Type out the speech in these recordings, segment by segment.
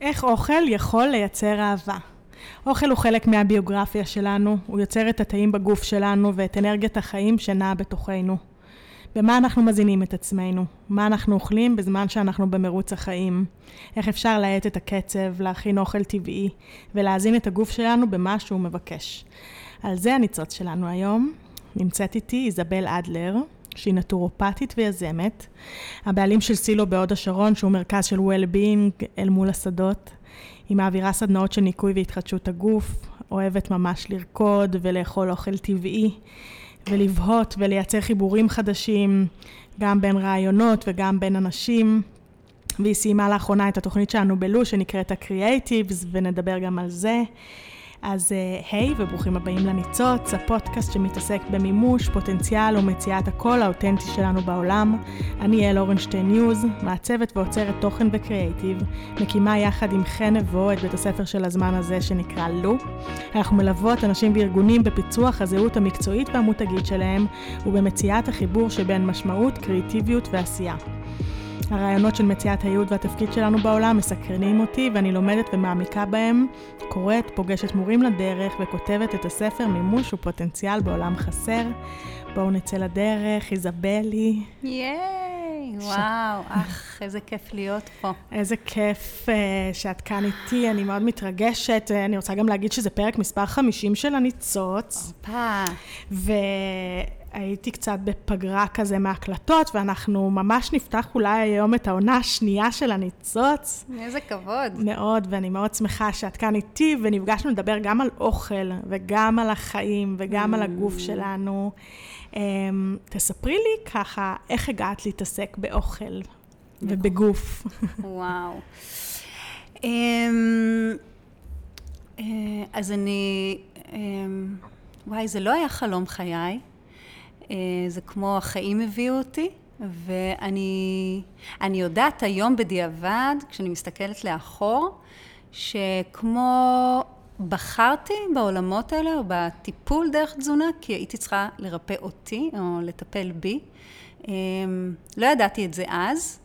איך אוכל יכול לייצר אהבה? אוכל הוא חלק מהביוגרפיה שלנו, הוא יוצר את התאים בגוף שלנו ואת אנרגיית החיים שנעה בתוכנו. במה אנחנו מזינים את עצמנו? מה אנחנו אוכלים בזמן שאנחנו במרוץ החיים? איך אפשר להאט את הקצב, להכין אוכל טבעי ולהזין את הגוף שלנו במה שהוא מבקש? על זה הניצוץ שלנו היום. נמצאת איתי איזבל אדלר, שהיא נטורופטית ויזמת, הבעלים של סילו בהוד השרון, שהוא מרכז של well-being אל מול השדות. היא מעבירה סדנאות של ניקוי והתחדשות הגוף, אוהבת ממש לרקוד ולאכול אוכל טבעי, ולבהות ולייצר חיבורים חדשים, גם בין רעיונות וגם בין אנשים. והיא סיימה לאחרונה את התוכנית שלנו בלו, שנקראת ה-Creatives, ונדבר גם על זה. אז אה, היי hey, וברוכים הבאים לניצוץ, הפודקאסט שמתעסק במימוש, פוטנציאל ומציאת הקול האותנטי שלנו בעולם. אני יעל אורנשטיין ניוז, מעצבת ועוצרת תוכן וקריאייטיב, מקימה יחד עם חן נבו את בית הספר של הזמן הזה שנקרא לו. אנחנו מלוות אנשים וארגונים בפיצוח הזהות המקצועית והמותגית שלהם ובמציאת החיבור שבין משמעות, קריאיטיביות ועשייה. הרעיונות של מציאת הייעוד והתפקיד שלנו בעולם מסקרנים אותי ואני לומדת ומעמיקה בהם, קוראת, פוגשת מורים לדרך וכותבת את הספר מימוש ופוטנציאל בעולם חסר. בואו נצא לדרך, איזבלי. ייי, ש... וואו, אך, איזה כיף להיות פה. איזה כיף uh, שאת כאן איתי, אני מאוד מתרגשת. Uh, אני רוצה גם להגיד שזה פרק מספר 50 של הניצוץ. הופה. ו... הייתי קצת בפגרה כזה מהקלטות, ואנחנו ממש נפתח אולי היום את העונה השנייה של הניצוץ. איזה כבוד. מאוד, ואני מאוד שמחה שאת כאן איתי, ונפגשנו לדבר גם על אוכל, וגם על החיים, וגם mm. על הגוף mm. שלנו. Um, תספרי לי ככה, איך הגעת להתעסק באוכל ובגוף. וואו. Um, uh, אז אני... Um, וואי, זה לא היה חלום חיי. אה, זה כמו החיים הביאו אותי, ואני יודעת היום בדיעבד, כשאני מסתכלת לאחור, שכמו בחרתי בעולמות האלה, או בטיפול דרך תזונה, כי הייתי צריכה לרפא אותי, או לטפל בי. אה, לא ידעתי את זה אז,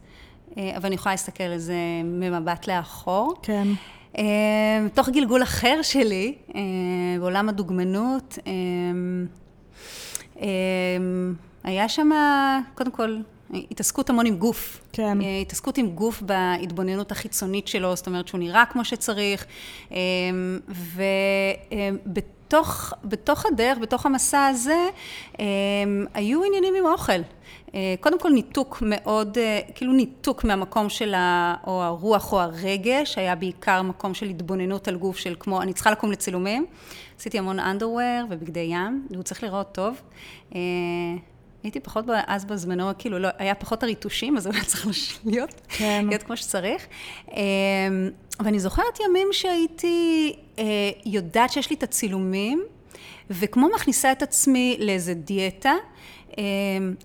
אה, אבל אני יכולה להסתכל על זה ממבט לאחור. כן. תוך גלגול אחר שלי, בעולם הדוגמנות, היה שם, קודם כל, התעסקות המון עם גוף. כן. אה, התעסקות עם גוף בהתבוננות החיצונית שלו, זאת אומרת שהוא נראה כמו שצריך. אמ, ובתוך בתוך הדרך, בתוך המסע הזה, אמ, היו עניינים עם אוכל. אה, קודם כל ניתוק מאוד, אה, כאילו ניתוק מהמקום של ה... או הרוח או הרגש, היה בעיקר מקום של התבוננות על גוף של כמו, אני צריכה לקום לצילומים. עשיתי המון אנדרוור ובגדי ים, והוא צריך לראות טוב. אה, הייתי פחות אז בזמנו, כאילו לא, היה פחות הריטושים, אז הוא היה צריך להיות, כן. להיות כמו שצריך. ואני זוכרת ימים שהייתי יודעת שיש לי את הצילומים, וכמו מכניסה את עצמי לאיזה דיאטה,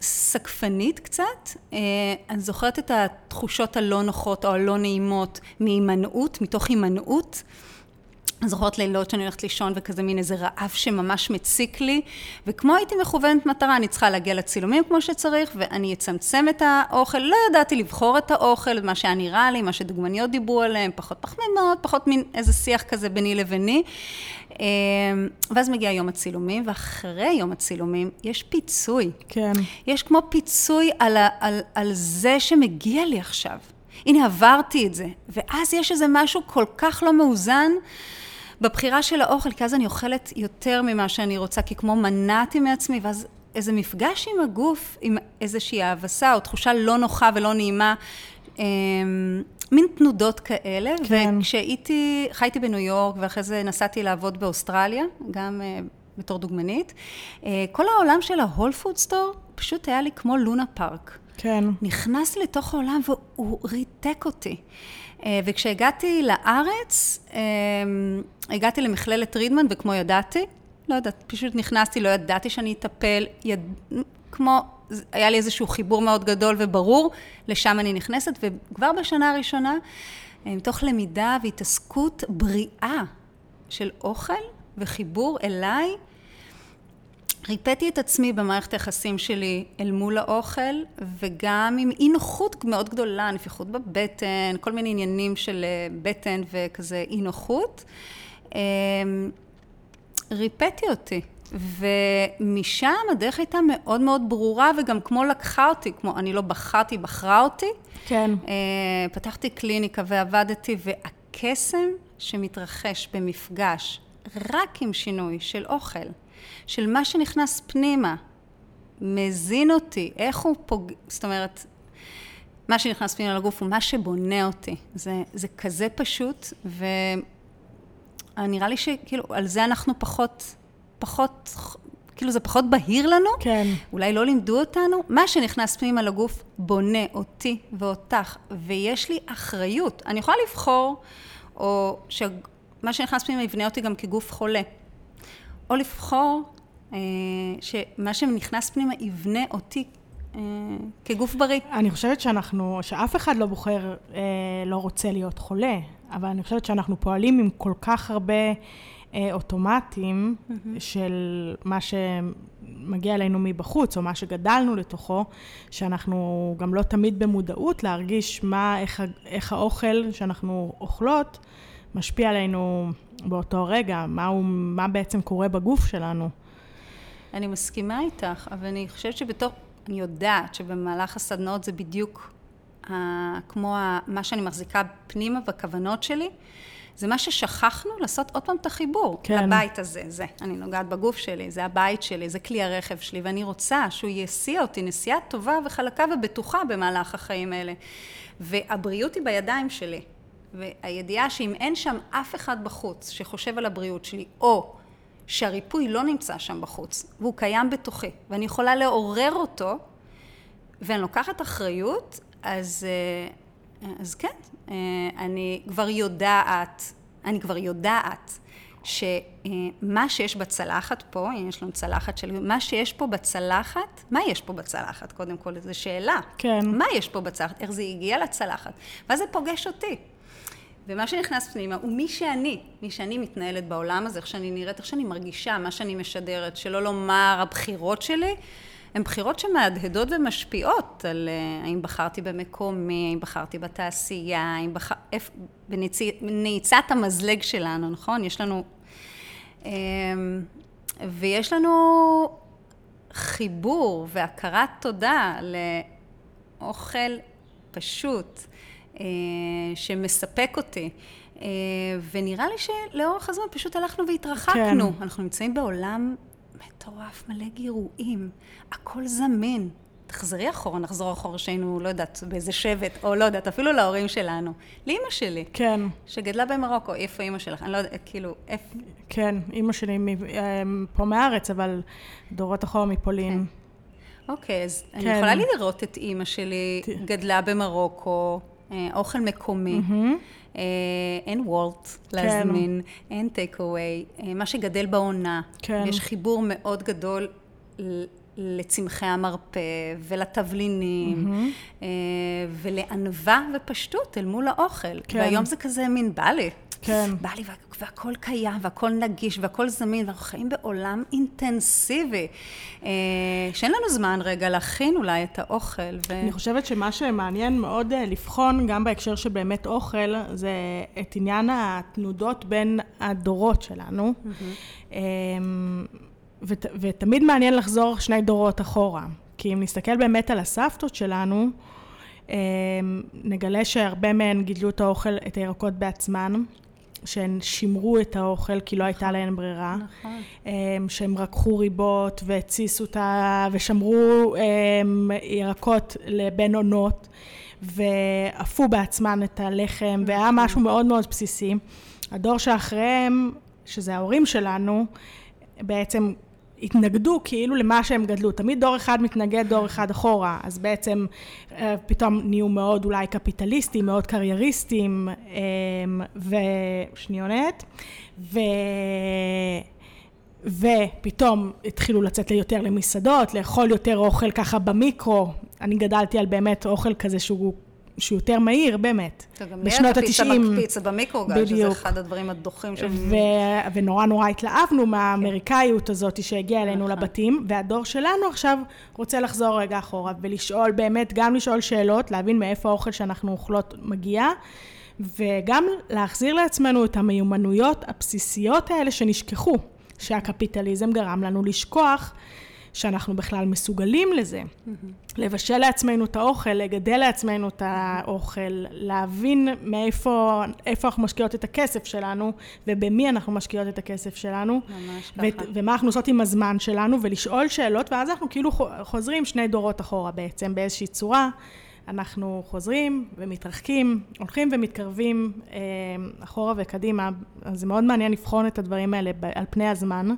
סקפנית קצת. אני זוכרת את התחושות הלא נוחות או הלא נעימות מהימנעות, מתוך הימנעות. אני זוכרת לילות שאני הולכת לישון וכזה מין איזה רעב שממש מציק לי, וכמו הייתי מכוונת מטרה, אני צריכה להגיע לצילומים כמו שצריך, ואני אצמצם את האוכל, לא ידעתי לבחור את האוכל, מה שהיה נראה לי, מה שדוגמניות דיברו עליהם, פחות פחמימות, פחות מין איזה שיח כזה ביני לביני. אמ, ואז מגיע יום הצילומים, ואחרי יום הצילומים יש פיצוי. כן. יש כמו פיצוי על, ה, על, על זה שמגיע לי עכשיו. הנה, עברתי את זה. ואז יש איזה משהו כל כך לא מאוזן. בבחירה של האוכל, כי אז אני אוכלת יותר ממה שאני רוצה, כי כמו מנעתי מעצמי, ואז איזה מפגש עם הגוף, עם איזושהי האבסה או תחושה לא נוחה ולא נעימה, אה, מין תנודות כאלה. כן. וכשהייתי, חייתי בניו יורק, ואחרי זה נסעתי לעבוד באוסטרליה, גם אה, בתור דוגמנית, אה, כל העולם של ה whole food store פשוט היה לי כמו לונה פארק. כן. נכנסתי לתוך העולם והוא ריתק אותי. אה, וכשהגעתי לארץ, אה, הגעתי למכללת רידמן, וכמו ידעתי, לא יודעת, פשוט נכנסתי, לא ידעתי שאני אטפל, יד... כמו, היה לי איזשהו חיבור מאוד גדול וברור, לשם אני נכנסת, וכבר בשנה הראשונה, אה, מתוך למידה והתעסקות בריאה של אוכל וחיבור אליי, ריפאתי את עצמי במערכת היחסים שלי אל מול האוכל, וגם עם אי נוחות מאוד גדולה, נפיחות בבטן, כל מיני עניינים של אה, בטן וכזה אי נוחות. אמ, ריפאתי אותי. ומשם הדרך הייתה מאוד מאוד ברורה, וגם כמו לקחה אותי, כמו אני לא בחרתי, בחרה אותי. כן. אה, פתחתי קליניקה ועבדתי, והקסם שמתרחש במפגש רק עם שינוי של אוכל, של מה שנכנס פנימה, מזין אותי, איך הוא פוג... זאת אומרת, מה שנכנס פנימה לגוף הוא מה שבונה אותי. זה, זה כזה פשוט, ונראה לי שכאילו, על זה אנחנו פחות, פחות, כאילו זה פחות בהיר לנו. כן. אולי לא לימדו אותנו. מה שנכנס פנימה לגוף בונה אותי ואותך, ויש לי אחריות. אני יכולה לבחור, או שמה שנכנס פנימה יבנה אותי גם כגוף חולה. או לבחור אה, שמה שנכנס פנימה יבנה אותי אה, כגוף בריא. אני חושבת שאנחנו, שאף אחד לא בוחר, אה, לא רוצה להיות חולה, אבל אני חושבת שאנחנו פועלים עם כל כך הרבה אה, אוטומטים mm-hmm. של מה שמגיע אלינו מבחוץ, או מה שגדלנו לתוכו, שאנחנו גם לא תמיד במודעות להרגיש מה, איך, איך האוכל שאנחנו אוכלות משפיע עלינו באותו רגע, מה, הוא, מה בעצם קורה בגוף שלנו. אני מסכימה איתך, אבל אני חושבת שבתור, אני יודעת שבמהלך הסדנאות זה בדיוק כמו ה, מה שאני מחזיקה פנימה בכוונות שלי. זה מה ששכחנו לעשות עוד פעם את החיבור. כן. לבית הזה, זה. אני נוגעת בגוף שלי, זה הבית שלי, זה כלי הרכב שלי, ואני רוצה שהוא יסיע אותי נסיעה טובה וחלקה ובטוחה במהלך החיים האלה. והבריאות היא בידיים שלי. והידיעה שאם אין שם אף אחד בחוץ שחושב על הבריאות שלי, או שהריפוי לא נמצא שם בחוץ, והוא קיים בתוכי, ואני יכולה לעורר אותו, ואני לוקחת אחריות, אז, אה, אז כן, אה, אני כבר יודעת, אני כבר יודעת שמה שיש בצלחת פה, יש לנו צלחת של... מה שיש פה בצלחת, מה יש פה בצלחת? קודם כל, זו שאלה. כן. מה יש פה בצלחת? איך זה הגיע לצלחת? ואז זה פוגש אותי. ומה שנכנס פנימה הוא מי שאני, מי שאני מתנהלת בעולם הזה, איך שאני נראית, איך שאני מרגישה, מה שאני משדרת, שלא לומר הבחירות שלי, הן בחירות שמהדהדות ומשפיעות על uh, האם בחרתי במקומי, האם בחרתי בתעשייה, האם בחר... איפ... בנעיצת המזלג שלנו, נכון? יש לנו... Um, ויש לנו חיבור והכרת תודה לאוכל פשוט, אה, שמספק אותי. אה, ונראה לי שלאורך הזמן פשוט הלכנו והתרחקנו. כן. אנחנו נמצאים בעולם מטורף, מלא גירויים, הכל זמין. תחזרי אחורה, נחזור אחורה שהיינו, לא יודעת, באיזה שבט, או לא יודעת, אפילו להורים שלנו. לאימא שלי. כן. שגדלה במרוקו, איפה אימא שלך? אני לא יודעת, כאילו, איפה... כן, אימא שלי אה, פה מארץ, אבל דורות אחורה מפולין. כן. אוקיי, אז כן. אני יכולה לראות את אימא שלי, גדלה במרוקו, אה, אוכל מקומי. Mm-hmm. אין וולט להזמין, כן. אין טייק אווי, מה שגדל בעונה. כן. יש חיבור מאוד גדול לצמחי המרפא ולתבלינים mm-hmm. ולענווה ופשטות אל מול האוכל. כן. והיום זה כזה מין בא לי. כן. בא לי, והכל קיים, והכל נגיש, והכל זמין, ואנחנו חיים בעולם אינטנסיבי, אה, שאין לנו זמן רגע להכין אולי את האוכל. ו... אני חושבת שמה שמעניין מאוד אה, לבחון, גם בהקשר של באמת אוכל, זה את עניין התנודות בין הדורות שלנו. Mm-hmm. ות, ותמיד מעניין לחזור שני דורות אחורה. כי אם נסתכל באמת על הסבתות שלנו, נגלה שהרבה מהן גידלו את האוכל, את הירקות בעצמן, שהן שימרו את האוכל כי לא הייתה נכון. להן ברירה. נכון. אמ, שהן רקחו ריבות והתסיסו אותה ושמרו אמ, ירקות לבין עונות ואפו בעצמן את הלחם והיה נכון. משהו מאוד מאוד בסיסי. הדור שאחריהם, שזה ההורים שלנו, בעצם התנגדו כאילו למה שהם גדלו. תמיד דור אחד מתנגד דור אחד אחורה, אז בעצם אה, פתאום נהיו מאוד אולי קפיטליסטים, מאוד קרייריסטים, אמ, ושניונת, ו... ופתאום התחילו לצאת יותר למסעדות, לאכול יותר אוכל ככה במיקרו. אני גדלתי על באמת אוכל כזה שהוא שהוא יותר מהיר באמת. גם בשנות ה-90. פיצה במיקרוגל, שזה אחד הדברים הדוחים ש... ו... ונורא נורא התלהבנו מהאמריקאיות. הזאת שהגיעה אלינו נכון. לבתים, והדור שלנו עכשיו רוצה לחזור רגע אחורה ולשאול באמת, גם לשאול שאלות, להבין מאיפה האוכל שאנחנו אוכלות מגיע. וגם להחזיר לעצמנו את המיומנויות הבסיסיות האלה שנשכחו, שהקפיטליזם גרם לנו לשכוח שאנחנו בכלל מסוגלים לזה. Mm-hmm. לבשל לעצמנו את האוכל, לגדל לעצמנו את האוכל, להבין מאיפה אנחנו משקיעות את הכסף שלנו, ובמי אנחנו משקיעות את הכסף שלנו. ממש ככה. ומה אנחנו עושות עם הזמן שלנו, ולשאול שאלות, ואז אנחנו כאילו חוזרים שני דורות אחורה בעצם, באיזושהי צורה. אנחנו חוזרים ומתרחקים, הולכים ומתקרבים אה, אחורה וקדימה, אז זה מאוד מעניין לבחון את הדברים האלה על פני הזמן.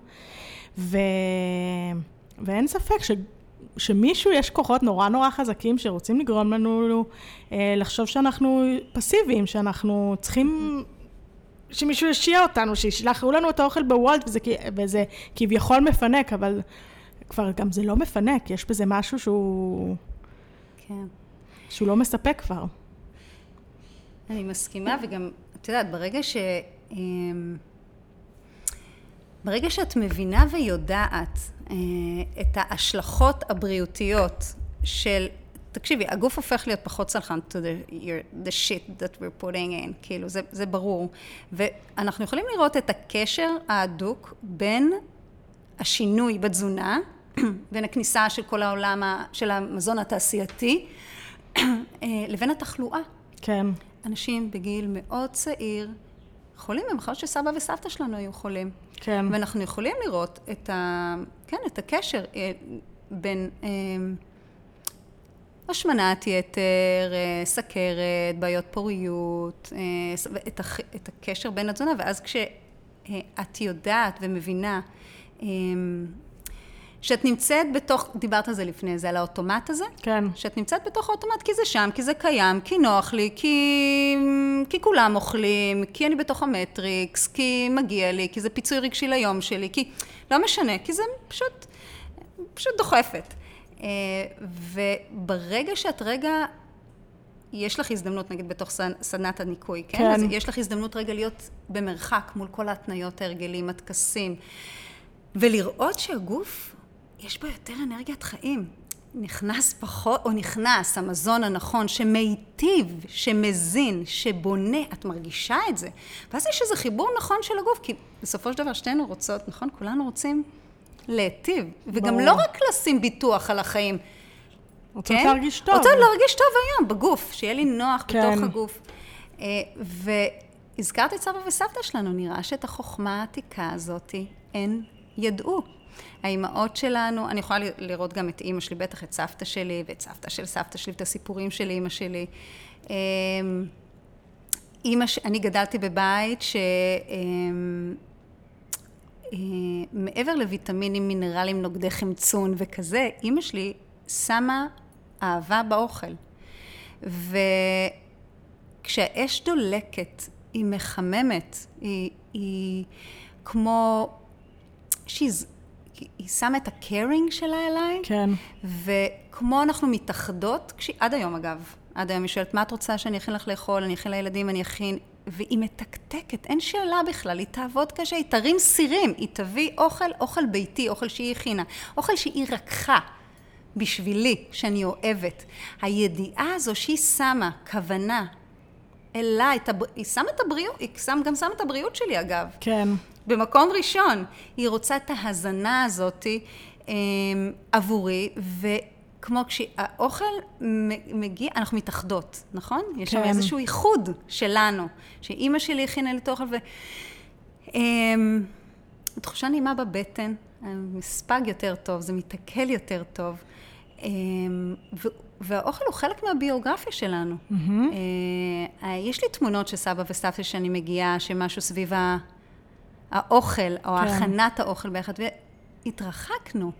ו... ואין ספק ש... שמישהו, יש כוחות נורא נורא חזקים שרוצים לגרום לנו אה, לחשוב שאנחנו פסיביים, שאנחנו צריכים... שמישהו ישיע אותנו, שישלחו לנו את האוכל בוולט, וזה, וזה כביכול מפנק, אבל כבר גם זה לא מפנק, יש בזה משהו שהוא... כן. שהוא לא מספק כבר. אני מסכימה, וגם, את יודעת, ברגע ש... אמ, ברגע שאת מבינה ויודעת את ההשלכות הבריאותיות של, תקשיבי, הגוף הופך להיות פחות סלחן to the, the shit that we're putting in, כאילו, זה, זה ברור. ואנחנו יכולים לראות את הקשר ההדוק בין השינוי בתזונה, בין הכניסה של כל העולם של המזון התעשייתי, אה, לבין התחלואה. כן. אנשים בגיל מאוד צעיר חולים במחלות שסבא וסבתא שלנו היו חולים. כן. ואנחנו יכולים לראות את, ה, כן, את הקשר אה, בין אה, השמנת יתר, סכרת, בעיות פוריות, את הקשר בין התזונה, ואז כשאת יודעת ומבינה שאת נמצאת בתוך, דיברת על זה לפני זה, על האוטומט הזה? כן. שאת נמצאת בתוך האוטומט כי זה שם, כי זה קיים, כי נוח לי, כי, כי כולם אוכלים, כי אני בתוך המטריקס, כי מגיע לי, כי זה פיצוי רגשי ליום שלי, כי לא משנה, כי זה פשוט, פשוט דוחפת. אה, וברגע שאת רגע יש לך הזדמנות, נגיד, בתוך סדנת הניקוי, כן? כן. אז יש לך הזדמנות רגע להיות במרחק מול כל ההתניות, ההרגלים, הטקסים, ולראות שהגוף יש בו יותר אנרגיית חיים. נכנס פחות, או נכנס המזון הנכון שמיטיב, שמזין, שבונה, את מרגישה את זה. ואז יש איזה חיבור נכון של הגוף, כי בסופו של דבר שתינו רוצות, נכון? כולנו רוצים להיטיב. וגם ברור. לא רק לשים ביטוח על החיים. רוצות כן? להרגיש טוב. רוצות להרגיש טוב היום, בגוף, שיהיה לי נוח כן. בתוך הגוף. אה, והזכרת את סבא וסבתא שלנו, נראה שאת החוכמה העתיקה הזאת הן ידעו. האימהות שלנו, אני יכולה לראות גם את אימא שלי, בטח את סבתא שלי, ואת סבתא של סבתא שלי, ואת הסיפורים של אימא שלי. אמ, אימא, אני גדלתי בבית ש... אמ, אה, לויטמינים, מינרלים, נוגדי חמצון וכזה, אימא שלי שמה אהבה באוכל. וכשהאש דולקת, היא מחממת, היא, היא כמו... she's היא שמה את הקרינג שלה אליי. כן. וכמו אנחנו מתאחדות, כשהיא, עד היום אגב, עד היום היא שואלת, מה את רוצה שאני אכין לך לאכול, אני אכין לילדים, אני אכין... והיא מתקתקת, אין שאלה בכלל, היא תעבוד קשה, היא תרים סירים, היא תביא אוכל, אוכל ביתי, אוכל שהיא הכינה, אוכל שהיא רקחה בשבילי, שאני אוהבת. הידיעה הזו שהיא שמה כוונה אליי, היא שמה את הבריאות, היא גם שמה את הבריאות שלי אגב. כן. במקום ראשון. היא רוצה את ההזנה הזאת אה, עבורי, וכמו כשהאוכל מגיע, אנחנו מתאחדות, נכון? כן. יש שם כן. איזשהו איחוד שלנו, שאימא שלי הכינה לי את האוכל, ו... אה, תחושה נעימה בבטן, מספג יותר טוב, זה מתעכל יותר טוב. אה, והאוכל הוא חלק מהביוגרפיה שלנו. Mm-hmm. יש לי תמונות של סבא וסבתא שאני מגיעה, שמשהו סביב האוכל, או כן. הכנת האוכל ביחד, והתרחקנו,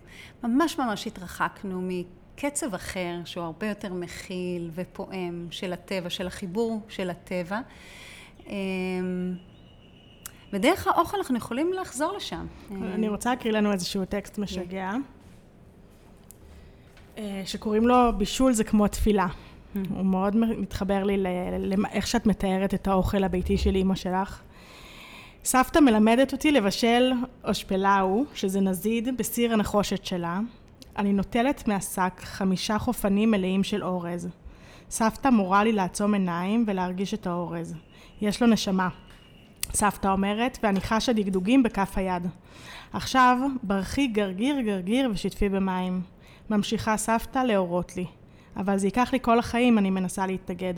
ממש ממש התרחקנו מקצב אחר, שהוא הרבה יותר מכיל ופועם של הטבע, של החיבור של הטבע. אמ, ודרך האוכל אנחנו יכולים לחזור לשם. אני רוצה להקריא לנו איזשהו טקסט משגע, אה, שקוראים לו בישול זה כמו תפילה. הוא מאוד מתחבר לי לאיך שאת מתארת את האוכל הביתי של אימא שלך. סבתא מלמדת אותי לבשל אושפלאו, שזה נזיד, בסיר הנחושת שלה. אני נוטלת מהשק חמישה חופנים מלאים של אורז. סבתא מורה לי לעצום עיניים ולהרגיש את האורז. יש לו נשמה. סבתא אומרת, ואני חשה דגדוגים בכף היד. עכשיו, ברכי גרגיר גרגיר ושטפי במים. ממשיכה סבתא להורות לי. אבל זה ייקח לי כל החיים, אני מנסה להתנגד.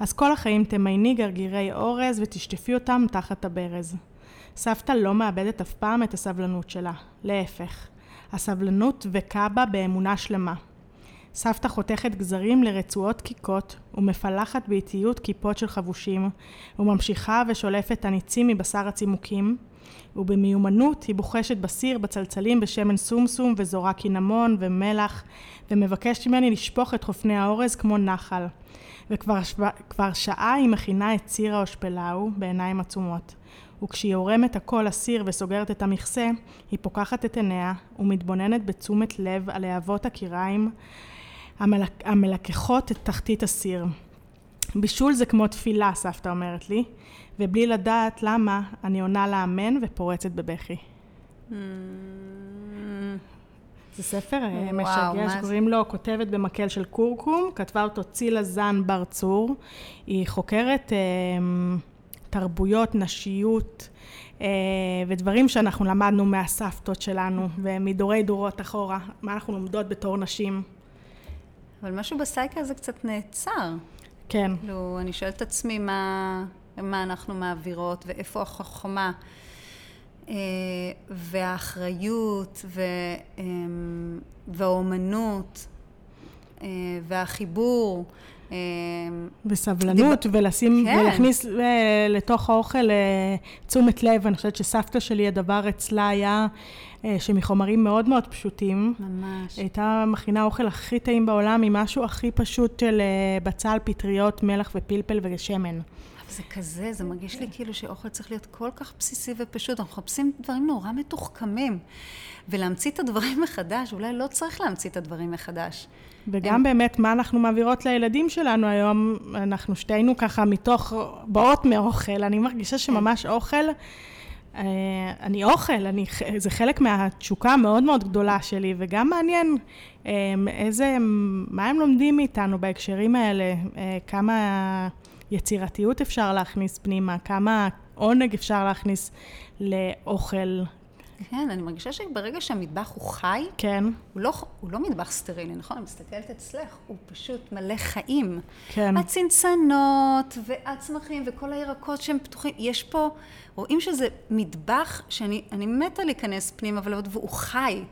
אז כל החיים תמייני גרגירי אורז ותשטפי אותם תחת הברז. סבתא לא מאבדת אף פעם את הסבלנות שלה, להפך. הסבלנות דבקה בה באמונה שלמה. סבתא חותכת גזרים לרצועות קיקות ומפלחת באיטיות כיפות של חבושים וממשיכה ושולפת הניצים מבשר הצימוקים ובמיומנות היא בוחשת בסיר בצלצלים בשמן סומסום וזורה קינמון ומלח ומבקשת ממני לשפוך את חופני האורז כמו נחל וכבר שעה היא מכינה את סיר האושפלאו בעיניים עצומות וכשהיא עורמת הכל לסיר וסוגרת את המכסה, היא פוקחת את עיניה ומתבוננת בתשומת לב על להבות הקיריים המלק... המלקחות את תחתית הסיר. בישול זה כמו תפילה, סבתא אומרת לי, ובלי לדעת למה, אני עונה לה אמן ופורצת בבכי. Mm. זה ספר אה, משגע שקוראים לו כותבת במקל של קורקום, כתבה אותו צילה זן בר צור. היא חוקרת אה, תרבויות, נשיות אה, ודברים שאנחנו למדנו מהסבתות שלנו ומדורי דורות אחורה, מה אנחנו לומדות בתור נשים. אבל משהו בסייקה הזה קצת נעצר. כן. כאילו, אני שואלת את עצמי מה, מה אנחנו מעבירות ואיפה החוכמה אה, והאחריות ו, אה, והאומנות אה, והחיבור. וסבלנות, דיב... ולשים, כן. ולהכניס לתוך האוכל תשומת לב. אני חושבת שסבתא שלי, הדבר אצלה היה שמחומרים מאוד מאוד פשוטים. ממש. הייתה מכינה אוכל הכי טעים בעולם, עם משהו הכי פשוט של בצל, פטריות, מלח ופלפל ושמן. זה כזה, זה מרגיש לי כאילו שאוכל צריך להיות כל כך בסיסי ופשוט. אנחנו מחפשים דברים נורא מתוחכמים. ולהמציא את הדברים מחדש, אולי לא צריך להמציא את הדברים מחדש. וגם הם... באמת, מה אנחנו מעבירות לילדים שלנו היום, אנחנו שתינו ככה מתוך, באות מאוכל, אני מרגישה שממש אוכל, אה, אני אוכל, אני, זה חלק מהתשוקה המאוד מאוד גדולה שלי, וגם מעניין אה, איזה, מה הם לומדים מאיתנו בהקשרים האלה, אה, כמה יצירתיות אפשר להכניס פנימה, כמה עונג אפשר להכניס לאוכל. כן, אני מרגישה שברגע שהמטבח הוא חי, כן. הוא לא, הוא לא מטבח סטרילי, נכון? אני מסתכלת אצלך, הוא פשוט מלא חיים. כן. הצנצנות, והצמחים, וכל הירקות שהם פתוחים. יש פה, רואים שזה מטבח שאני מתה להיכנס פנימה ולעבוד, והוא חי.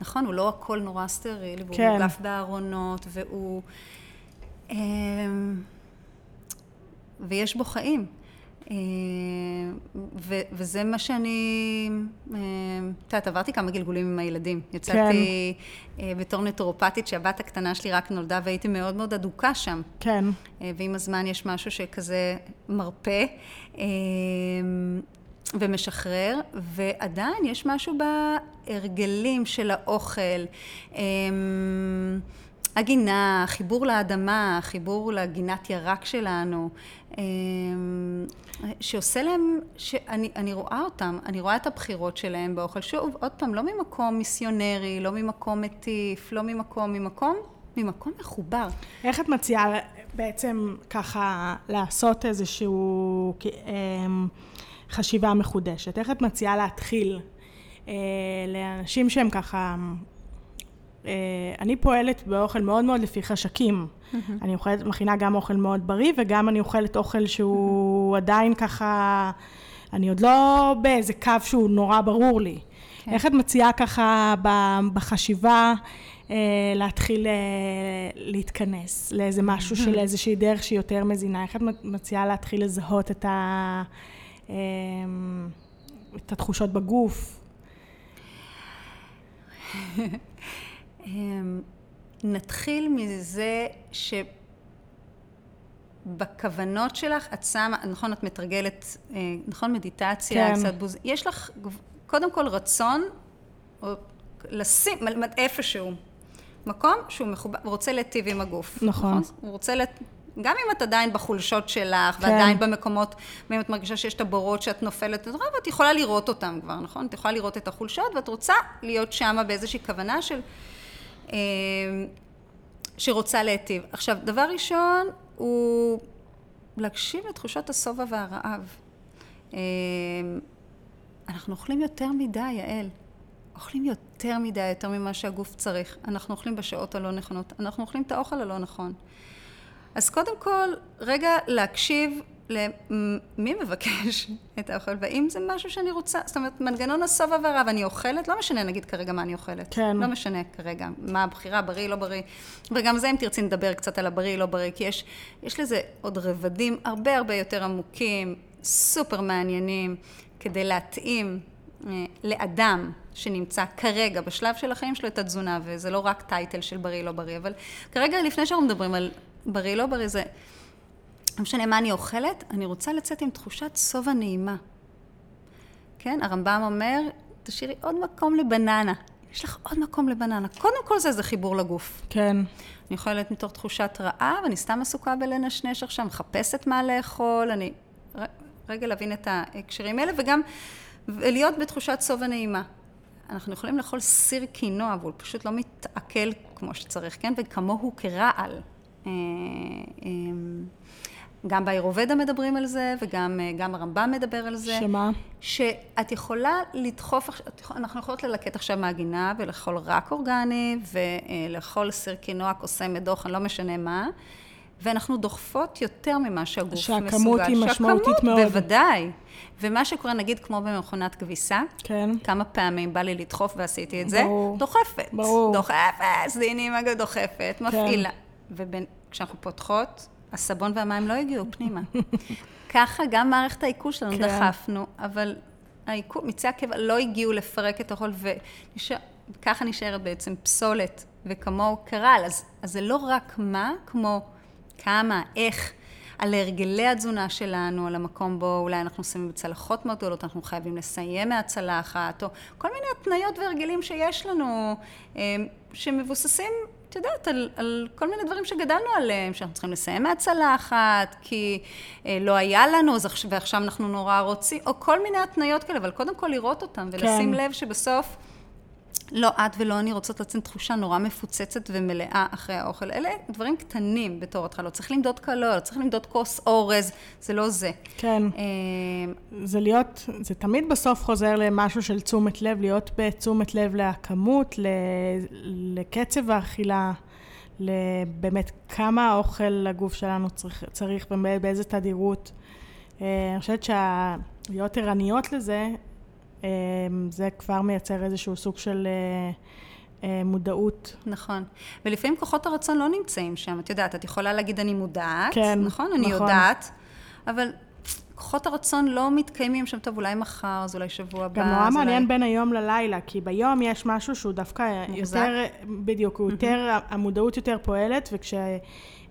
נכון? הוא לא הכל נורא סטרילי, והוא כן. מוגף בארונות, והוא... אמ, ויש בו חיים. אה, ו- וזה מה שאני, אה, את יודעת, עברתי כמה גלגולים עם הילדים. יצאתי כן. אה, בתור נטורופטית שהבת הקטנה שלי רק נולדה והייתי מאוד מאוד אדוקה שם. כן. ועם הזמן יש משהו שכזה מרפא ומשחרר, ועדיין יש משהו בהרגלים של האוכל. הגינה, חיבור לאדמה, חיבור לגינת ירק שלנו, אמ, שעושה להם, שאני אני רואה אותם, אני רואה את הבחירות שלהם באוכל, שוב, עוד פעם, לא ממקום מיסיונרי, לא ממקום מטיף, לא ממקום, ממקום, ממקום מחובר. איך את מציעה בעצם ככה לעשות איזשהו אמ, חשיבה מחודשת? איך את מציעה להתחיל אה, לאנשים שהם ככה אני פועלת באוכל מאוד מאוד לפי חשקים. אני אוכלת, מכינה גם אוכל מאוד בריא, וגם אני אוכלת אוכל שהוא. עדיין ככה, אני עוד לא באיזה קו שהוא נורא ברור לי. כן. איך את מציעה ככה בחשיבה אה, להתחיל אה, להתכנס לאיזה משהו של איזושהי דרך שהיא יותר מזינה? איך את מציעה להתחיל לזהות את, ה, את התחושות בגוף? נתחיל מזה שבכוונות שלך את שמה, נכון, את מתרגלת, אה, נכון, מדיטציה, כן. קצת בוז... יש לך קודם כל רצון, או לשים, איפשהו, מקום שהוא מחובר, רוצה להיטיב עם הגוף. נכון. הוא רוצה, לת... גם אם את עדיין בחולשות שלך, כן. ועדיין במקומות, אם את מרגישה שיש את הבורות שאת נופלת, ואת יכולה לראות אותם כבר, נכון? את יכולה לראות את החולשות, ואת רוצה להיות שמה באיזושהי כוונה של... אה, שרוצה להיטיב. עכשיו, דבר ראשון הוא להקשיב לתחושות השובע והרעב. אה, אנחנו אוכלים יותר מדי, יעל. אוכלים יותר מדי, יותר ממה שהגוף צריך. אנחנו אוכלים בשעות הלא נכונות. אנחנו אוכלים את האוכל הלא נכון. אז קודם כל, רגע להקשיב למי מבקש את האוכל, והאם זה משהו שאני רוצה, זאת אומרת, מנגנון הסובה והרעב, אני אוכלת, לא משנה נגיד כרגע מה אני אוכלת. כן. לא משנה כרגע מה הבחירה, בריא, לא בריא. וגם זה אם תרצי נדבר קצת על הבריא, לא בריא, כי יש, יש לזה עוד רבדים הרבה הרבה יותר עמוקים, סופר מעניינים, כדי להתאים אה, לאדם שנמצא כרגע בשלב של החיים שלו את התזונה, וזה לא רק טייטל של בריא, לא בריא, אבל כרגע לפני שאנחנו מדברים על בריא, לא בריא, זה... לא משנה מה אני אוכלת, אני רוצה לצאת עם תחושת שובע נעימה. כן, הרמב"ם אומר, תשאירי עוד מקום לבננה. יש לך עוד מקום לבננה. קודם כל זה איזה חיבור לגוף. כן. אני אוכלת מתוך תחושת רעב, אני סתם עסוקה בלנשנש עכשיו, מחפשת מה לאכול, אני... רגע להבין את ההקשרים האלה, וגם להיות בתחושת שובע נעימה. אנחנו יכולים לאכול סיר קינוע, והוא פשוט לא מתעכל כמו שצריך, כן? וכמוהו כרעל. אה, אה, גם באירובדה מדברים על זה, וגם גם הרמב"ם מדבר על זה. שמה? שאת יכולה לדחוף, אנחנו יכולות ללקט עכשיו מהגינה ולאכול רק אורגני, ולאכול סיר קינוע, קוסם, דוחן, לא משנה מה. ואנחנו דוחפות יותר ממה שהגוף שהכמות מסוגל. שהכמות היא משמעותית שהכמות, מאוד. בוודאי. ומה שקורה, נגיד, כמו במכונת כביסה, כן. כמה פעמים בא לי לדחוף ועשיתי את זה? ברור. דוחפת. ברור. דוחפת, מגע דוחפת, מפעילה. וכשאנחנו פותחות, הסבון והמים לא הגיעו פנימה. ככה גם מערכת העיכול שלנו כן. דחפנו, אבל העיכול, מיצי הקיבה לא הגיעו לפרק את החול, וככה נשארת בעצם פסולת, וכמוהו קרל. אז, אז זה לא רק מה, כמו כמה, איך, על הרגלי התזונה שלנו, על המקום בו אולי אנחנו שמים בצלחות מאוד גדולות, אנחנו חייבים לסיים מהצלחת, או כל מיני התניות והרגלים שיש לנו, אה, שמבוססים, את יודעת, על, על כל מיני דברים שגדלנו עליהם, שאנחנו צריכים לסיים מהצלחת, כי אה, לא היה לנו, ועכשיו אנחנו נורא רוצים, או כל מיני התניות כאלה, אבל קודם כל לראות אותם, ולשים כן. לב שבסוף... לא את ולא אני רוצות לצאת תחושה נורא מפוצצת ומלאה אחרי האוכל. אלה דברים קטנים בתור התחלה. לא צריך למדוד קלוריות, לא צריך למדוד כוס אורז, זה לא זה. כן. אה, זה להיות, זה תמיד בסוף חוזר למשהו של תשומת לב, להיות בתשומת לב לכמות, לקצב האכילה, באמת כמה אוכל הגוף שלנו צריך, צריך ובאיזה תדירות. אה, אני חושבת שלהיות ערניות לזה, זה כבר מייצר איזשהו סוג של אה, אה, מודעות. נכון. ולפעמים כוחות הרצון לא נמצאים שם. את יודעת, את יכולה להגיד אני מודעת, כן, נכון? אני נכון. יודעת, אבל כוחות הרצון לא מתקיימים שם, טוב, אולי מחר, אז אולי שבוע הבא. גם נורא מעניין אולי... בין היום ללילה, כי ביום יש משהו שהוא דווקא מוחזק? יותר, בדיוק, הוא יותר, המודעות יותר פועלת,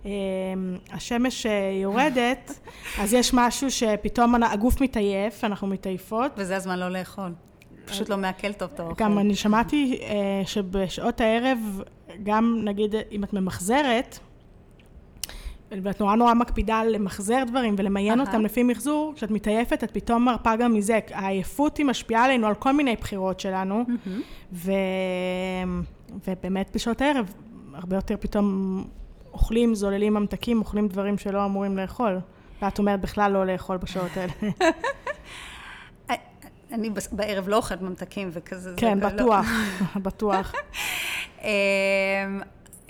וכשהשמש יורדת, אז יש משהו שפתאום הגוף מתעייף, אנחנו מתעייפות. וזה הזמן לא לאכול. פשוט לא מעכל טוב את האוכל. גם אני שמעתי אה, שבשעות הערב, גם נגיד אם את ממחזרת, ואת נורא נורא מקפידה למחזר דברים ולמיין. אותם לפי מחזור, כשאת מתעייפת את פתאום מרפה גם מזה. העייפות היא משפיעה עלינו על כל מיני בחירות שלנו, ו... ובאמת בשעות הערב הרבה יותר פתאום אוכלים, זוללים ממתקים, אוכלים דברים שלא אמורים לאכול. ואת אומרת בכלל לא לאכול בשעות האלה. אני בערב לא אוכלת ממתקים וכזה. זה כן, לא- בטוח, בטוח. אמ,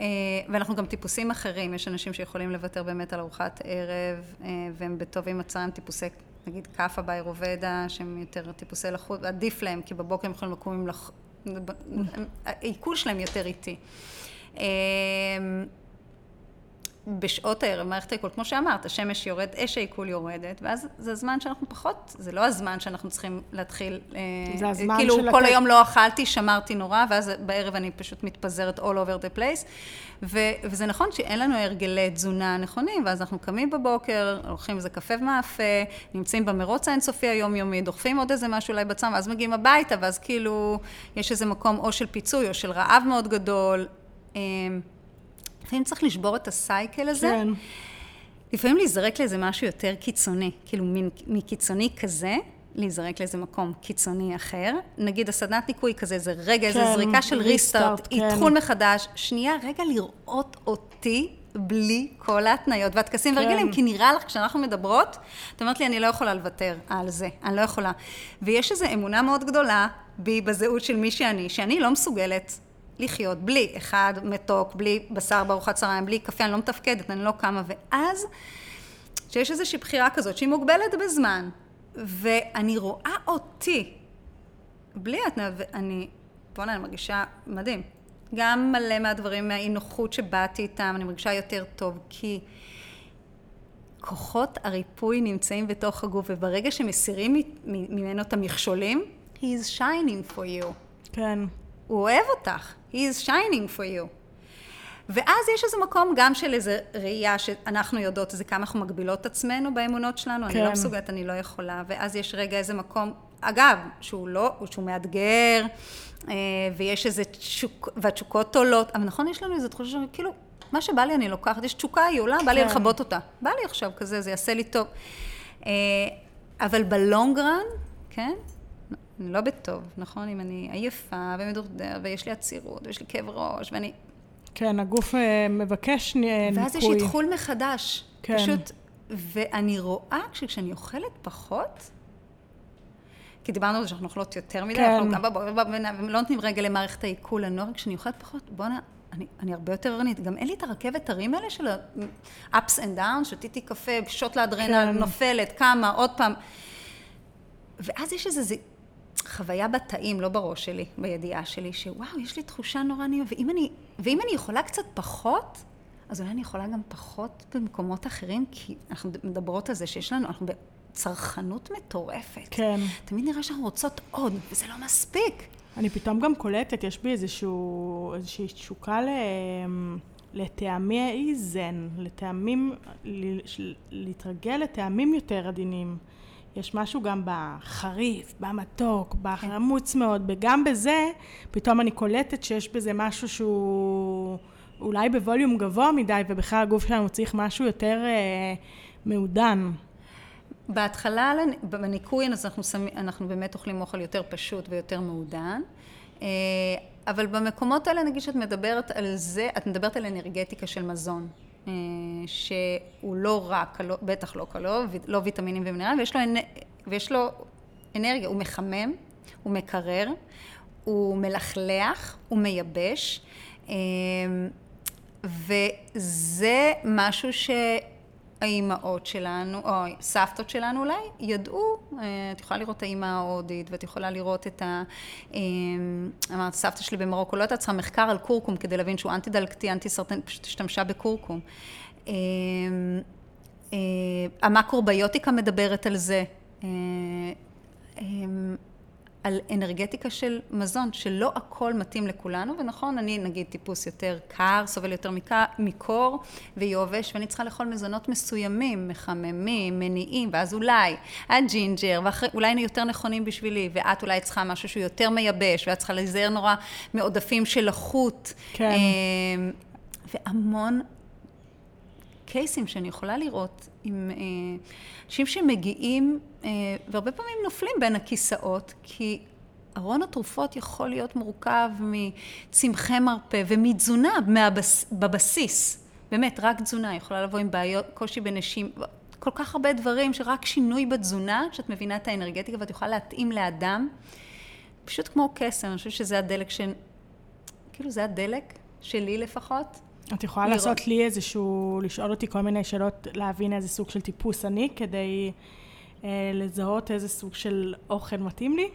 אה, ואנחנו גם טיפוסים אחרים, יש אנשים שיכולים לוותר באמת על ארוחת ערב, אה, והם בטוב עם עצמם טיפוסי, נגיד כאפה באירובדה, שהם יותר טיפוסי לחות, עדיף להם, כי בבוקר הם יכולים לקום עם לח... העיכול שלהם יותר איטי. בשעות הערב, מערכת העיכול, כמו שאמרת, השמש יורד, אש העיכול יורדת, ואז זה הזמן שאנחנו פחות, זה לא הזמן שאנחנו צריכים להתחיל, אה, זה הזמן כאילו של כל לתת- היום לא אכלתי, שמרתי נורא, ואז בערב אני פשוט מתפזרת all over the place, ו, וזה נכון שאין לנו הרגלי תזונה נכונים, ואז אנחנו קמים בבוקר, הולכים איזה קפה ומאפה, נמצאים במרוץ האינסופי היומיומי, דוחפים עוד איזה משהו אולי בצם, ואז מגיעים הביתה, ואז כאילו יש איזה מקום או של פיצוי או של רעב מאוד גדול, אה, לפעמים צריך לשבור את הסייקל הזה. כן. לפעמים להיזרק לאיזה משהו יותר קיצוני, כאילו מקיצוני כזה, להיזרק לאיזה מקום קיצוני אחר. נגיד הסדנת ניקוי כזה, זה רגע, כן, זריקה של ריסטארט, כן. איתחול מחדש. שנייה, רגע לראות אותי בלי כל ההתניות והטקסים כן. והרגלים, כי נראה לך, כשאנחנו מדברות, את אומרת לי, אני לא יכולה לוותר על זה, אני לא יכולה. ויש איזו אמונה מאוד גדולה בי, בזהות של מי שאני, שאני לא מסוגלת לחיות בלי אחד מתוק, בלי בשר בארוחת צהריים, בלי קפה, אני לא מתפקדת, אני לא קמה, ואז, שיש איזושהי בחירה כזאת שהיא מוגבלת בזמן, ואני רואה אותי, בלי התנאה, ואני, בוא'נה, אני מרגישה מדהים. גם מלא מהדברים, מהאי נוחות שבאתי איתם, אני מרגישה יותר טוב, כי כוחות הריפוי נמצאים בתוך הגוף, וברגע שמסירים ממנו את המכשולים, he is shining for you. כן. הוא אוהב אותך, he is shining for you. ואז יש איזה מקום גם של איזה ראייה שאנחנו יודעות איזה כמה אנחנו מגבילות את עצמנו באמונות שלנו, כן. אני לא כן. מסוגלת, אני לא יכולה, ואז יש רגע איזה מקום, אגב, שהוא לא, שהוא מאתגר, אה, ויש איזה תשוק, והתשוקות עולות, אבל נכון, יש לנו איזו תחושה שכאילו, מה שבא לי אני לוקחת, יש תשוקה, היא עולה, בא לי כן. לכבות אותה. בא לי עכשיו כזה, זה יעשה לי טוב. אה, אבל בלונגרן, כן? אני לא בטוב, נכון? אם אני עייפה ומדורדר, ויש לי עצירות, ויש לי כאב ראש, ואני... כן, הגוף אה, מבקש ניקוי. ואז יש איתחול מחדש. כן. פשוט, ואני רואה שכשאני אוכלת פחות, כי דיברנו על זה שאנחנו אוכלות יותר מדי, כן. אנחנו גם ולא נותנים רגע למערכת העיכול לנוער, כשאני אוכלת פחות, בואנה, אני, אני הרבה יותר ערנית. גם אין לי את הרכבת הרים האלה של ה-ups and downs, שתיתי קפה, שוט לאדרנל, כן. נופלת, קמה, עוד פעם. ואז יש איזה חוויה בתאים, לא בראש שלי, בידיעה שלי, שוואו, יש לי תחושה נורא נעימה, ואם אני, ואם אני יכולה קצת פחות, אז אולי אני יכולה גם פחות במקומות אחרים, כי אנחנו מדברות על זה שיש לנו, אנחנו צרכנות מטורפת. כן. תמיד נראה שאנחנו רוצות עוד, וזה לא מספיק. אני פתאום גם קולטת, יש בי איזשהו, איזושהי תשוקה ל... לטעמי זן, לטעמים, להתרגל לטעמים יותר עדינים. יש משהו גם בחריף, במתוק, בחמוץ מאוד, וגם בזה, פתאום אני קולטת שיש בזה משהו שהוא אולי בווליום גבוה מדי, ובכלל הגוף שלנו צריך משהו יותר אה, מעודן. בהתחלה, בניקוי, אז אנחנו, שמים, אנחנו באמת אוכלים אוכל יותר פשוט ויותר מעודן. אה, אבל במקומות האלה, נגיד שאת מדברת על זה, את מדברת על אנרגטיקה של מזון. אה, שהוא לא רק, בטח לא קלור, לא ויטמינים ומינרלים, ויש לו, ויש לו אנרגיה, הוא מחמם, הוא מקרר, הוא מלכלח, הוא מייבש, אה, וזה משהו ש... האימהות שלנו, או סבתות שלנו אולי, ידעו, אה, את יכולה לראות את האימא ההודית, ואת יכולה לראות את ה... אה, אמרת, סבתא שלי במרוקו לא הייתה צריכה מחקר על קורקום כדי להבין שהוא אנטי דלקתי, אנטי סרטן, פשוט השתמשה בקורקום. אה, המקרוביוטיקה מדברת על זה. על אנרגטיקה של מזון, שלא הכל מתאים לכולנו, ונכון, אני נגיד טיפוס יותר קר, סובל יותר מקור ויובש, ואני צריכה לאכול מזונות מסוימים, מחממים, מניעים, ואז אולי הג'ינג'ר, ואולי הם יותר נכונים בשבילי, ואת אולי צריכה משהו שהוא יותר מייבש, ואת צריכה להיזהר נורא מעודפים של לחות. כן. אמ, והמון קייסים שאני יכולה לראות עם אה, אנשים שמגיעים אה, והרבה פעמים נופלים בין הכיסאות, כי ארון התרופות יכול להיות מורכב מצמחי מרפא ומתזונה מהבס, בבסיס. באמת, רק תזונה יכולה לבוא עם בעיות, קושי בנשים, כל כך הרבה דברים שרק שינוי בתזונה, שאת מבינה את האנרגטיקה ואת יכולה להתאים לאדם, פשוט כמו קסם, אני חושבת שזה הדלק ש... כאילו זה הדלק שלי לפחות, את יכולה לראות. לעשות לי איזשהו, לשאול אותי כל מיני שאלות, להבין איזה סוג של טיפוס אני, כדי אה, לזהות איזה סוג של אוכל מתאים לי?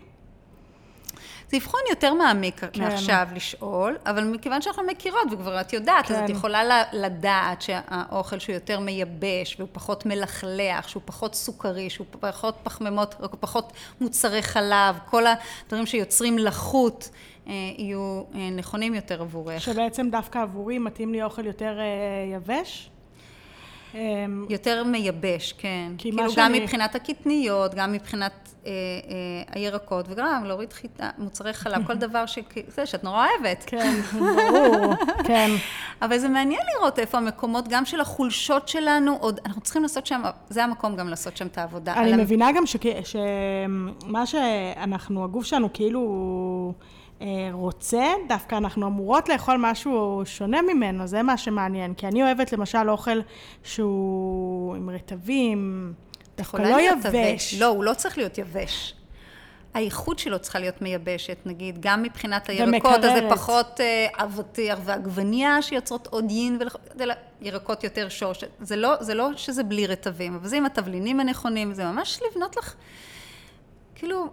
זה אבחון יותר מעמיק כן. מעכשיו לשאול, אבל מכיוון שאנחנו מכירות וכבר את יודעת, כן. אז את כן. יכולה לדעת שהאוכל שהוא יותר מייבש, והוא פחות מלכלח, שהוא פחות סוכרי, שהוא פחות פחמימות, פחות מוצרי חלב, כל הדברים שיוצרים לחות. אה, יהיו אה, נכונים יותר עבורך. שבעצם דווקא עבורי מתאים לי אוכל יותר אה, יבש? אמ, יותר מייבש, כן. כאילו גם שאני- מבחינת הקטניות, גם מבחינת אה, אה, הירקות, וגם להוריד חיטה, מוצרי חלב, כל דבר ש... זה שאת נורא אוהבת. כן, ברור, כן. אבל זה מעניין לראות איפה המקומות, גם של החולשות שלנו, עוד, אנחנו צריכים לעשות שם, זה המקום גם לעשות שם את העבודה. אני מבינה גם שכ- שמה שאנחנו, הגוף שלנו כאילו רוצה, דווקא אנחנו אמורות לאכול משהו שונה ממנו, זה מה שמעניין. כי אני אוהבת למשל אוכל שהוא עם רטבים, דווקא לא יבש. לא, הוא לא צריך להיות יבש. האיכות שלו צריכה להיות מייבשת, נגיד, גם מבחינת הירקות, אז זה ומקררת. פחות אה, אבטיח ועגבנייה שיוצרות עוד יין, לא- ירקות יותר שורש. זה לא, זה לא שזה בלי רטבים, אבל זה עם התבלינים הנכונים, זה ממש לבנות לך, כאילו,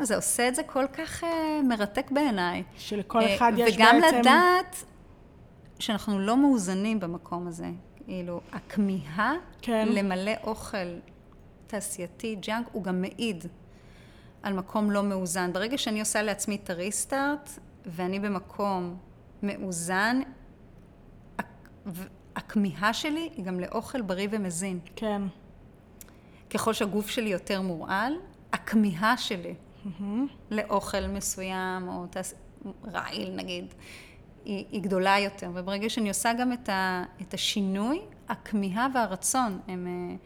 זה עושה את זה כל כך אה, מרתק בעיניי. שלכל אה, אחד יש וגם בעצם... לדעת שאנחנו לא מאוזנים במקום הזה. כאילו, הכמיהה כן. למלא אוכל תעשייתי, ג'אנק, הוא גם מעיד על מקום לא מאוזן. ברגע שאני עושה לעצמי את הריסטארט, ואני במקום מאוזן, הכמיהה שלי היא גם לאוכל בריא ומזין. כן. ככל שהגוף שלי יותר מורעל, הכמיהה שלי לאוכל מסוים, או תעש... רעיל נגיד, היא, היא גדולה יותר. וברגע שאני עושה גם את, ה, את השינוי, הכמיהה והרצון הם אה,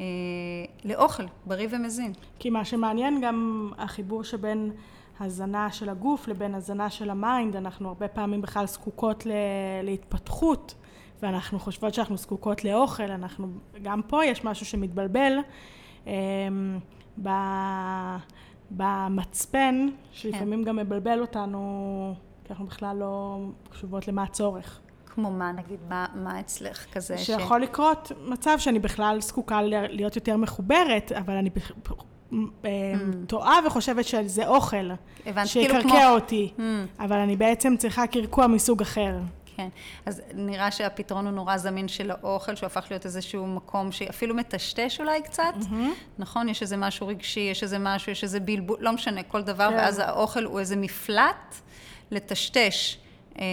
אה, לאוכל בריא ומזין. כי מה שמעניין גם החיבור שבין הזנה של הגוף לבין הזנה של ה mind, אנחנו הרבה פעמים בכלל זקוקות ל- להתפתחות, ואנחנו חושבות שאנחנו זקוקות לאוכל, אנחנו, גם פה יש משהו שמתבלבל אמ, ב, במצפן, שלפעמים גם מבלבל אותנו, כי אנחנו בכלל לא קשובות למה הצורך. כמו מה, נגיד, מה, מה אצלך כזה? שיכול לקרות מצב שאני בכלל זקוקה להיות יותר מחוברת, אבל אני בכ- אה, טועה וחושבת שזה אוכל, הבנת, כאילו שיקרקע כמו- אותי, אבל אני בעצם צריכה קרקוע מסוג אחר. כן, אז נראה שהפתרון הוא נורא זמין של האוכל, שהוא הפך להיות איזשהו מקום שאפילו מטשטש אולי קצת, נכון? יש איזה משהו רגשי, יש איזה משהו, יש איזה בלבול, לא משנה, כל דבר, כן. ואז האוכל הוא איזה מפלט לטשטש. אה,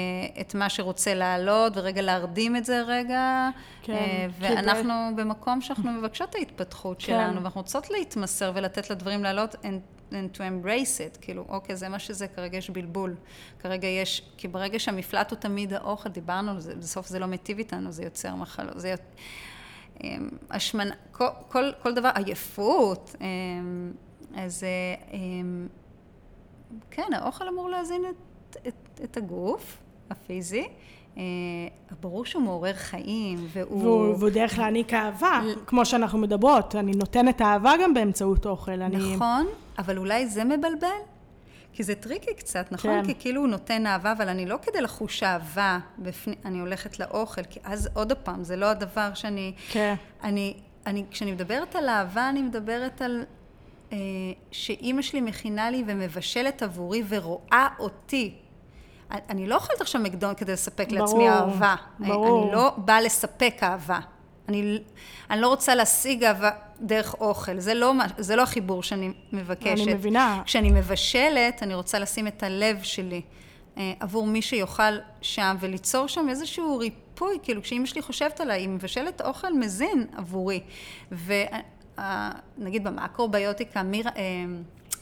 את מה שרוצה לעלות, ורגע להרדים את זה רגע. כן, אה, ואנחנו במקום שאנחנו מבקשות את ההתפתחות כן. שלנו, ואנחנו רוצות להתמסר ולתת לדברים לעלות and, and to embrace it, כאילו, אוקיי, זה מה שזה, כרגע יש בלבול. כרגע יש, כי ברגע שהמפלט הוא תמיד האוכל, דיברנו על זה, בסוף זה לא מיטיב איתנו, זה יוצר מחלות, זה. אמ, השמנה, כל, כל, כל דבר, עייפות, אמ, אז אה, אמ, כן, האוכל אמור להזין את, את, את הגוף הפיזי. אה, ברור שהוא מעורר חיים, והוא... והוא, והוא דרך להעניק אהבה, כמו שאנחנו מדברות, אני נותנת אהבה גם באמצעות אוכל. אני... אבל אולי זה מבלבל? כי זה tricky קצת, נכון? כן. כי כאילו הוא נותן אהבה, אבל אני לא כדי לחוש אהבה, בפני, אני הולכת לאוכל, כי אז עוד פעם, זה לא הדבר שאני... כן. אני, אני, כשאני מדברת על אהבה, אני מדברת על אה, שאימא שלי מכינה לי ומבשלת עבורי ורואה אותי. אני- אני לא אוכלת עכשיו מקדונלד כדי לספק ברור, לעצמי אהבה. ברור. אני לא באה לספק אהבה. אני, אני לא רוצה להשיג אהבה דרך אוכל. זה לא, זה לא החיבור שאני מבקשת. אני מבינה. כשאני מבשלת, אני רוצה לשים את הלב שלי אה, עבור מי שיאכל שם, וליצור שם איזשהו ריפוי, כאילו כשאימא שלי חושבת עליי, היא מבשלת אוכל מזין עבורי. ונגיד במקרוביוטיקה, מירה, אה,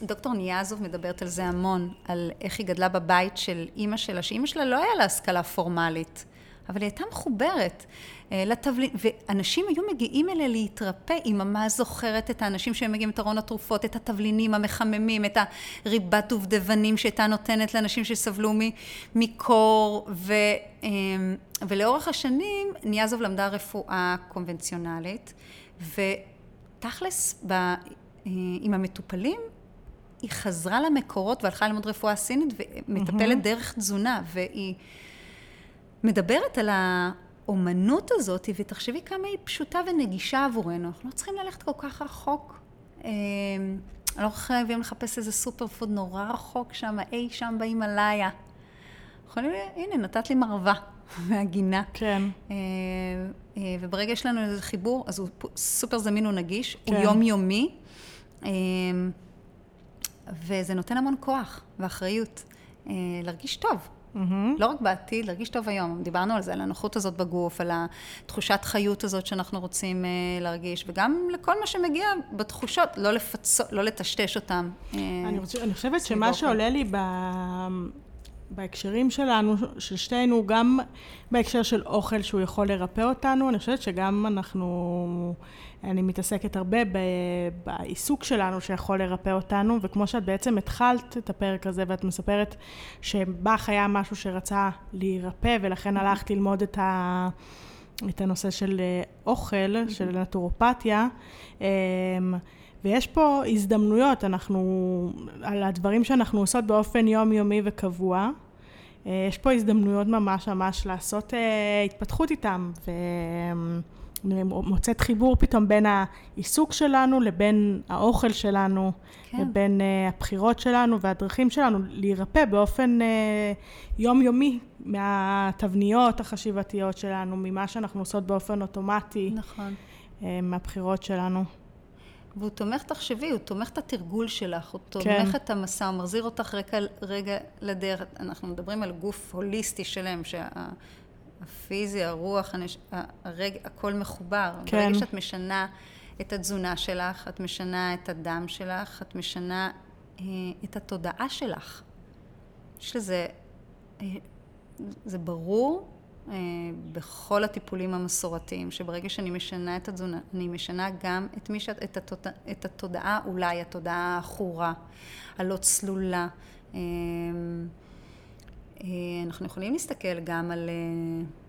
דוקטור ניאזוב מדברת על זה המון, על איך היא גדלה בבית של אימא שלה, שאימא שלה לא היה לה השכלה פורמלית. אבל היא הייתה מחוברת אה, לתבלין, ואנשים היו מגיעים אליה להתרפא, היא ממש זוכרת את האנשים שהיו מגיעים את ארון התרופות, את התבלינים המחממים, את הריבת דובדבנים שהייתה נותנת לאנשים שסבלו מקור, ו, אה, ולאורך השנים ניאזוב למדה רפואה קונבנציונלית, ותכלס, ב, אה, עם המטופלים, היא חזרה למקורות והלכה ללמוד רפואה סינית ומטפלת דרך תזונה, והיא מדברת על האומנות הזאת, ותחשבי כמה היא פשוטה ונגישה עבורנו. אנחנו לא צריכים ללכת כל כך רחוק. אה, לא חייבים לחפש איזה סופר פוד נורא רחוק שם, אי שם בהימאליה. יכולים, הנה, נתת לי מרווה מהגינה. כן. אה, אה, וברגע יש לנו איזה חיבור, אז הוא סופר זמין ונגיש, הוא כן. יומיומי, אה, וזה נותן המון כוח ואחריות להרגיש טוב. Mm-hmm. לא רק בעתיד, להרגיש טוב היום. דיברנו על זה, על הנוחות הזאת בגוף, על התחושת חיות הזאת שאנחנו רוצים uh, להרגיש, וגם לכל מה שמגיע בתחושות, לא לפצות, לא לטשטש אותם. Uh, אני, רוצה, אני חושבת שמה שעולה לי ב... בהקשרים שלנו, של שתינו, גם בהקשר של אוכל שהוא יכול לרפא אותנו, אני חושבת שגם אנחנו, אני מתעסקת הרבה בעיסוק שלנו שיכול לרפא אותנו, וכמו שאת בעצם התחלת את הפרק הזה ואת מספרת שבך היה משהו שרצה להירפא ולכן הלכת ללמוד את ה... את הנושא של אוכל, של נטורופתיה. ויש פה הזדמנויות, אנחנו, על הדברים שאנחנו עושות באופן יומיומי וקבוע, אה, יש פה הזדמנויות ממש ממש לעשות אה, התפתחות איתם, ואני מוצאת חיבור פתאום בין העיסוק שלנו לבין האוכל שלנו, כן. לבין אה, הבחירות שלנו והדרכים שלנו להירפא באופן יומיומי מהתבניות החשיבתיות שלנו, ממה שאנחנו עושות באופן אוטומטי. נכון. מהבחירות שלנו. והוא תומך, תחשבי, הוא תומך את התרגול שלך, הוא כן. תומך את המסע, הוא מחזיר אותך רגע, רגע לדרך. אנחנו מדברים על גוף הוליסטי שלם, שהפיזי, הרוח, הנש... הרגע, הכל מחובר. כן. ברגע שאת משנה את התזונה שלך, את משנה את הדם שלך, את משנה אה, את התודעה שלך. יש לזה, אה, זה ברור בכל הטיפולים המסורתיים, שברגע שאני משנה את התזונה, אני משנה גם את, מי שאת, את, התודע, את התודעה, אולי התודעה העכורה, הלא צלולה. אה, אה, אנחנו יכולים להסתכל גם על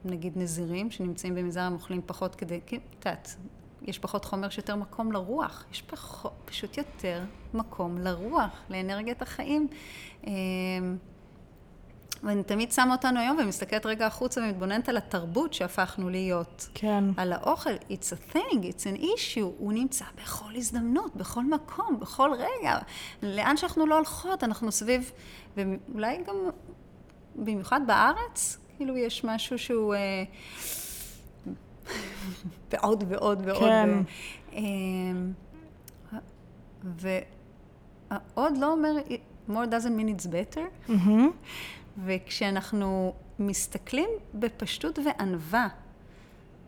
נגיד נזירים שנמצאים במזער הם אוכלים פחות כדי, כי את יודעת, יש פחות חומר, יש יותר מקום לרוח, יש פחות, פשוט יותר מקום לרוח, לאנרגיית החיים. ואני תמיד שמה אותנו היום ומסתכלת רגע החוצה ומתבוננת על התרבות שהפכנו להיות. כן. על האוכל, it's a thing, it's an issue, הוא נמצא בכל הזדמנות, בכל מקום, בכל רגע. לאן שאנחנו לא הולכות, אנחנו סביב, ואולי גם, במיוחד בארץ, כאילו יש משהו שהוא... אה, ועוד ועוד ועוד. כן. אה, ועוד לא אומר, more doesn't mean it's better. Mm-hmm. וכשאנחנו מסתכלים בפשטות וענווה,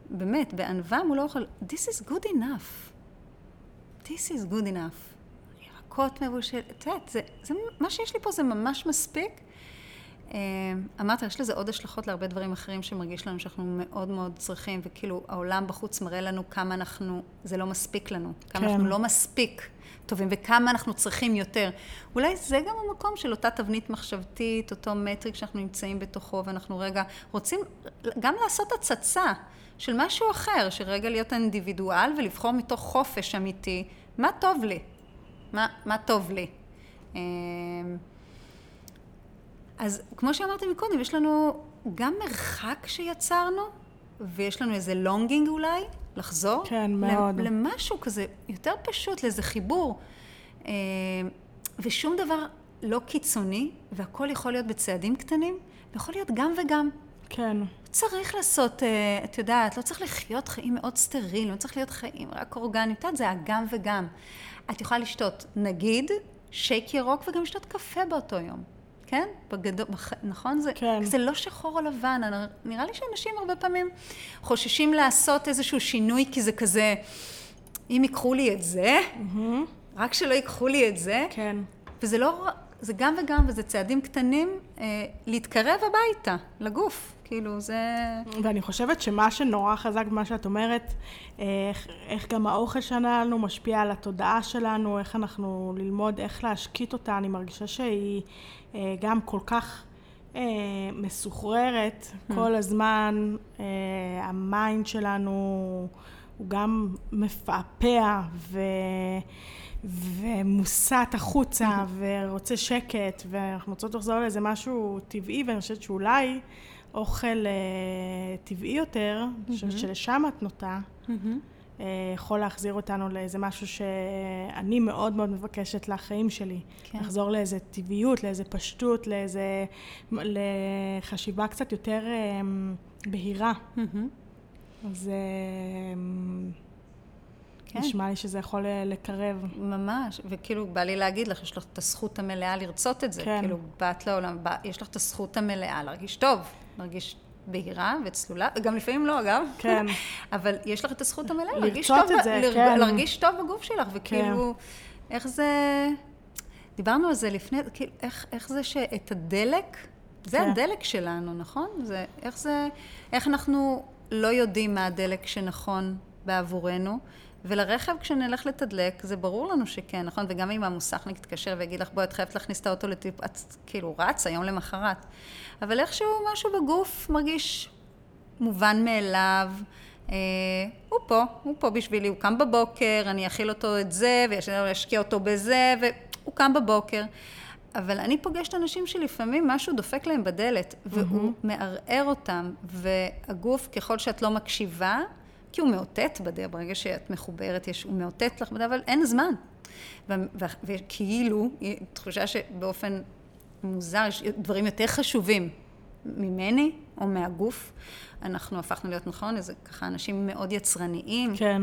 באמת, בענווה מול האוכל, this is good enough. this is good enough. ירקות מבושל, את יודעת, זה, זה, מה שיש לי פה זה ממש מספיק. אה, אמרת, יש לזה עוד השלכות להרבה דברים אחרים שמרגיש לנו שאנחנו מאוד מאוד צריכים, וכאילו העולם בחוץ מראה לנו כמה אנחנו, זה לא מספיק לנו, כמה כן. אנחנו לא מספיק טובים וכמה אנחנו צריכים יותר. אולי זה גם המקום של אותה תבנית מחשבתית, אותו מטריק שאנחנו נמצאים בתוכו, ואנחנו רגע רוצים גם לעשות הצצה של משהו אחר, של רגע להיות אינדיבידואל ולבחור מתוך חופש אמיתי, מה טוב לי, מה, מה טוב לי. אמ, אז כמו שאמרתי מקודם, יש לנו גם מרחק שיצרנו, ויש לנו איזה לונגינג אולי, לחזור. כן, מאוד. למשהו כזה יותר פשוט, לאיזה חיבור. אה, ושום דבר לא קיצוני, והכל יכול להיות בצעדים קטנים, ויכול להיות גם וגם. כן. צריך לעשות, אה, את יודעת, לא צריך לחיות חיים מאוד סטריליים, לא צריך להיות חיים רק אורגניים, את יודעת, זה הגם וגם. את יכולה לשתות, נגיד, שייק ירוק וגם לשתות קפה באותו יום. כן? בגדול, בח... נכון? זה, כן. זה לא שחור או לבן. נראה לי שאנשים הרבה פעמים חוששים לעשות איזשהו שינוי, כי זה כזה, אם ייקחו לי את זה, mm-hmm. רק שלא ייקחו לי את זה. כן. וזה לא, זה גם וגם, וזה צעדים קטנים, אה, להתקרב הביתה, לגוף. כאילו, זה... ואני חושבת שמה שנורא חזק במה שאת אומרת, איך, איך גם האוכל שלנו משפיע על התודעה שלנו, איך אנחנו ללמוד, איך להשקיט אותה, אני מרגישה שהיא גם כל כך אה, מסוחררת mm. כל הזמן, אה, ה mind שלנו הוא גם מפעפע ו... ומוסט החוצה mm-hmm. ורוצה שקט ואנחנו רוצות לחזור לאיזה משהו טבעי ואני חושבת שאולי אוכל אה, טבעי יותר, mm-hmm. שלשם את נוטה. אה, יכול להחזיר אותנו לאיזה משהו שאני מאוד מאוד מבקשת לחיים שלי. כן. לחזור לאיזה טבעיות, לאיזה פשטות, לאיזה... לחשיבה קצת יותר אה, בהירה. Mm-hmm. אז... אה, כן. נשמע לי שזה יכול אה, לקרב. ממש, וכאילו בא לי להגיד לך, יש לך את הזכות המלאה לרצות את זה. כן. כאילו, באת לעולם, בא, יש לך את הזכות המלאה להרגיש טוב, להרגיש בהירה וצלולה, וגם לפעמים לא, אגב. כן. אבל יש לך את הזכות המלאה להרגיש טוב, את זה, לר- כן. להרגיש טוב בגוף שלך, וכאילו, איך זה... דיברנו על זה לפני, כאילו, איך, איך זה שאת הדלק, זה כן. הדלק שלנו, נכון? זה, איך זה, איך אנחנו לא יודעים מה הדלק שנכון בעבורנו, ולרכב כשנלך לתדלק, זה ברור לנו שכן, נכון? וגם אם המוסכניק יתקשר ויגיד לך, בואי, את חייבת להכניס את האוטו לטיפ, את כאילו רצה יום למחרת. אבל איכשהו משהו בגוף מרגיש מובן מאליו. אה, הוא פה, הוא פה בשבילי, הוא קם בבוקר, אני אכיל אותו את זה, ואשקיע אותו בזה, והוא קם בבוקר. אבל אני פוגשת אנשים שלפעמים משהו דופק להם בדלת, והוא מערער אותם, והגוף, ככל שאת לא מקשיבה, כי הוא מאותת בדרך, ברגע שאת מחוברת, יש, הוא מאותת לך בדרך, אבל אין זמן. וכאילו, תחושה שבאופן מוזר, יש דברים יותר חשובים ממני או מהגוף. אנחנו הפכנו להיות, נכון, איזה ככה אנשים מאוד יצרניים. כן.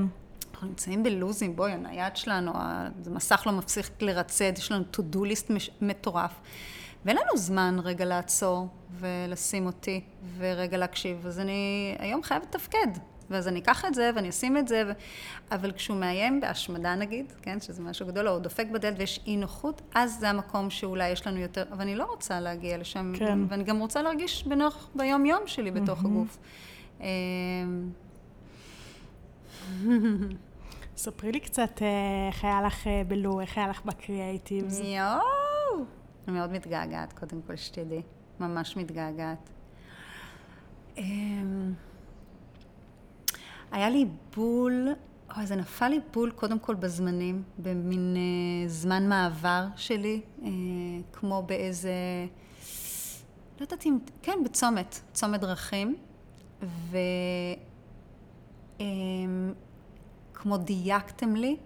אנחנו נמצאים בלוזים, בואי, הנייד שלנו, המסך לא מפסיק לרצד, יש לנו to-do list מטורף. ואין לנו זמן רגע לעצור ולשים אותי ורגע להקשיב. אז אני היום חייבת לתפקד. ואז אני אקח את זה ואני אשים את זה, ו... אבל כשהוא מאיים בהשמדה נגיד, כן, שזה משהו גדול, או דופק בדלת ויש אי נוחות, אז זה המקום שאולי יש לנו יותר, אבל אני לא רוצה להגיע לשם, כן. ואני גם רוצה להרגיש בנוח ביום יום שלי בתוך הגוף. אמ, ספרי לי קצת אה, איך היה לך אה, בלו, איך היה לך בקריאייטיבס. יואו! אני מאוד מתגעגעת, קודם כל, שתדעי. ממש מתגעגעת. היה לי בול, אוי, זה נפל לי בול קודם כל בזמנים, במין אה, זמן מעבר שלי, אה, כמו באיזה, לא יודעת אם, כן, בצומת, צומת דרכים, ו... אמ, כמו דייקתם לי,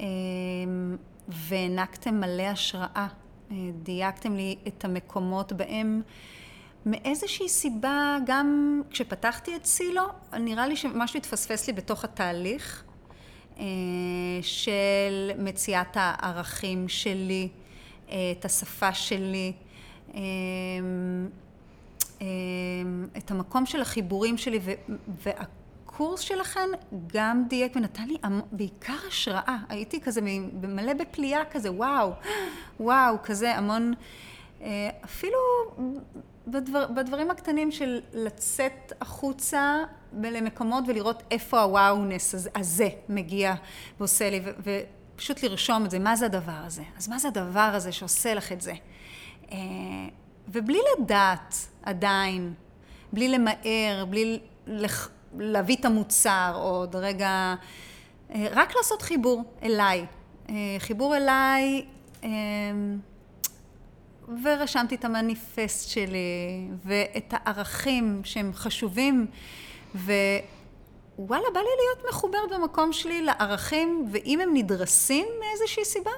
אמ, והענקתם מלא השראה. אה, דייקתם לי את המקומות בהם מאיזושהי סיבה, גם כשפתחתי את סילו, נראה לי שמשהו התפספס לי בתוך התהליך אה, של מציאת הערכים שלי, אה, את השפה שלי, אה, את המקום של החיבורים שלי, והקורס שלכם גם דייק ונתן לי בעיקר השראה. הייתי כזה מלא בפליאה כזה, וואו, וואו, כזה המון, אפילו בדבר, בדברים הקטנים של לצאת החוצה למקומות ולראות איפה הוואונס הזה, מגיע ועושה לי, ופשוט לרשום את זה, מה זה הדבר הזה? אז מה זה הדבר הזה שעושה לך את זה? אה, ובלי לדעת עדיין, בלי למהר, בלי לח... להביא את המוצר, עוד רגע, אה, רק לעשות חיבור אליי. אה, חיבור אליי, אה, ורשמתי את המניפסט שלי, ואת הערכים שהם חשובים, ווואלה, בא לי להיות מחוברת במקום שלי לערכים, ואם הם נדרסים מאיזושהי סיבה,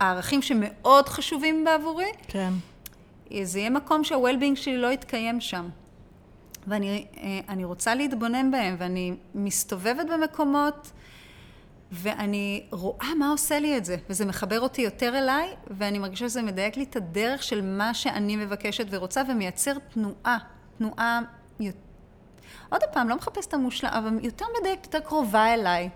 הערכים שמאוד חשובים בעבורי, כן. זה יהיה מקום שה-well-being שלי לא יתקיים שם. ואני אה, רוצה להתבונן בהם, ואני מסתובבת במקומות, ואני רואה מה עושה לי את זה, וזה מחבר אותי יותר אליי, ואני מרגישה שזה מדייק לי את הדרך של מה שאני מבקשת ורוצה, ומייצר תנועה, תנועה... עוד פעם, לא מחפש את המושלם, אבל יותר מדייק, יותר קרובה אליי.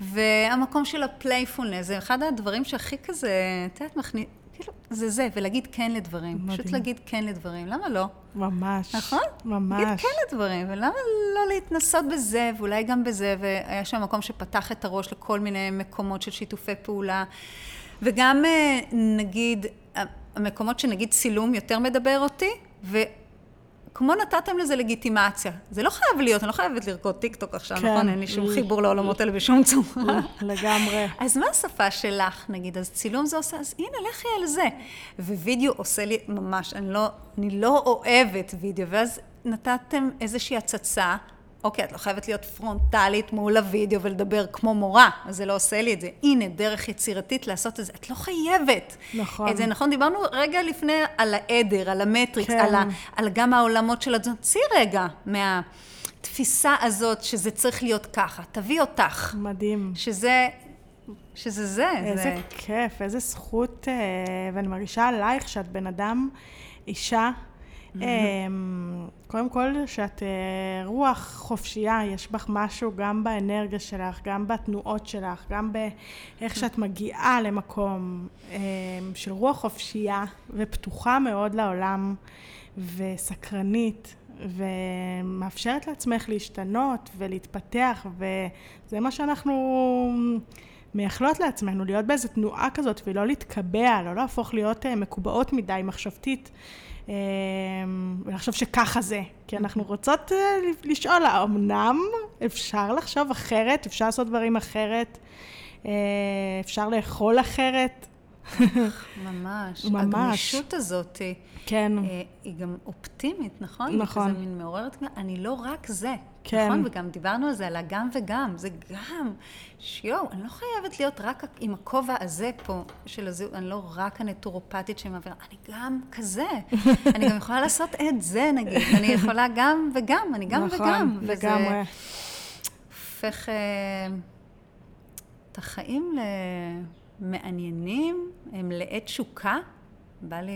והמקום של ה playfulness, זה אחד הדברים שהכי כזה, את יודעת, מכניס... כאילו, זה זה, ולהגיד כן לדברים. מדהים. פשוט להגיד כן לדברים, למה לא? ממש. נכון? ממש. להגיד כן לדברים, ולמה לא להתנסות בזה, ואולי גם בזה, והיה שם מקום שפתח את הראש לכל מיני מקומות של שיתופי פעולה. וגם אה, נגיד, המקומות שנגיד צילום יותר מדבר אותי, וכמו נתתם לזה לגיטימציה. זה לא חייב להיות, אני לא חייבת לרקוד טיק טוק עכשיו, כן. נכון? אין לי שום חיבור לעולמות האלה בשום צורה. לגמרי. אז מה השפה שלך, נגיד? אז צילום זה עושה, אז הנה, לכי על זה. ווידאו עושה לי ממש, אני לא, אני לא אוהבת וידאו, ואז נתתם איזושהי הצצה. אוקיי, את לא חייבת להיות פרונטלית מול הוידאו ולדבר כמו מורה, אז זה לא עושה לי את זה. הנה, דרך יצירתית לעשות את זה. את לא חייבת. נכון. את זה נכון, דיברנו רגע לפני על העדר, על המטריקס, כן. על, ה, על גם העולמות של התזונה. צאי רגע התפיסה הזאת שזה צריך להיות ככה, תביא אותך. מדהים. שזה, שזה זה. איזה זה... כיף, איזה זכות, אה, ואני מרגישה עלייך שאת בן אדם, אישה. אמ, קודם כל, שאת אה, רוח חופשייה, יש בך משהו גם באנרגיה שלך, גם בתנועות שלך, גם באיך שאת מגיעה למקום אמ, של רוח חופשייה ופתוחה מאוד לעולם וסקרנית. ומאפשרת לעצמך להשתנות ולהתפתח, וזה מה שאנחנו מייחלות לעצמנו, להיות באיזו תנועה כזאת ולא להתקבע, לא להפוך להיות אה, מקובעות מדי מחשבתית. אה, ולחשוב שככה זה, כי אנחנו רוצות אה, לשאול, אמנם אפשר לחשוב אחרת, אפשר לעשות דברים אחרת, אפשר לאכול אחרת, ממש. ממש. הגמישות הזאת, כן. אה, היא גם אופטימית, נכון? נכון. זה מין מעוררת, אני לא רק זה. כן. נכון? וגם דיברנו על זה, על הגם וגם. זה גם, שיואו, אני לא חייבת להיות רק עם הכובע הזה פה של הזהות, אני לא רק הנטורופטית שמעבירה, אני גם כזה. אני גם יכולה לעשות את זה, נגיד. אני יכולה גם וגם, אני גם נכון, וגם. לגמרי. וזה הופך אה, את החיים למעניינים, הם לעת תשוקה. בא לי...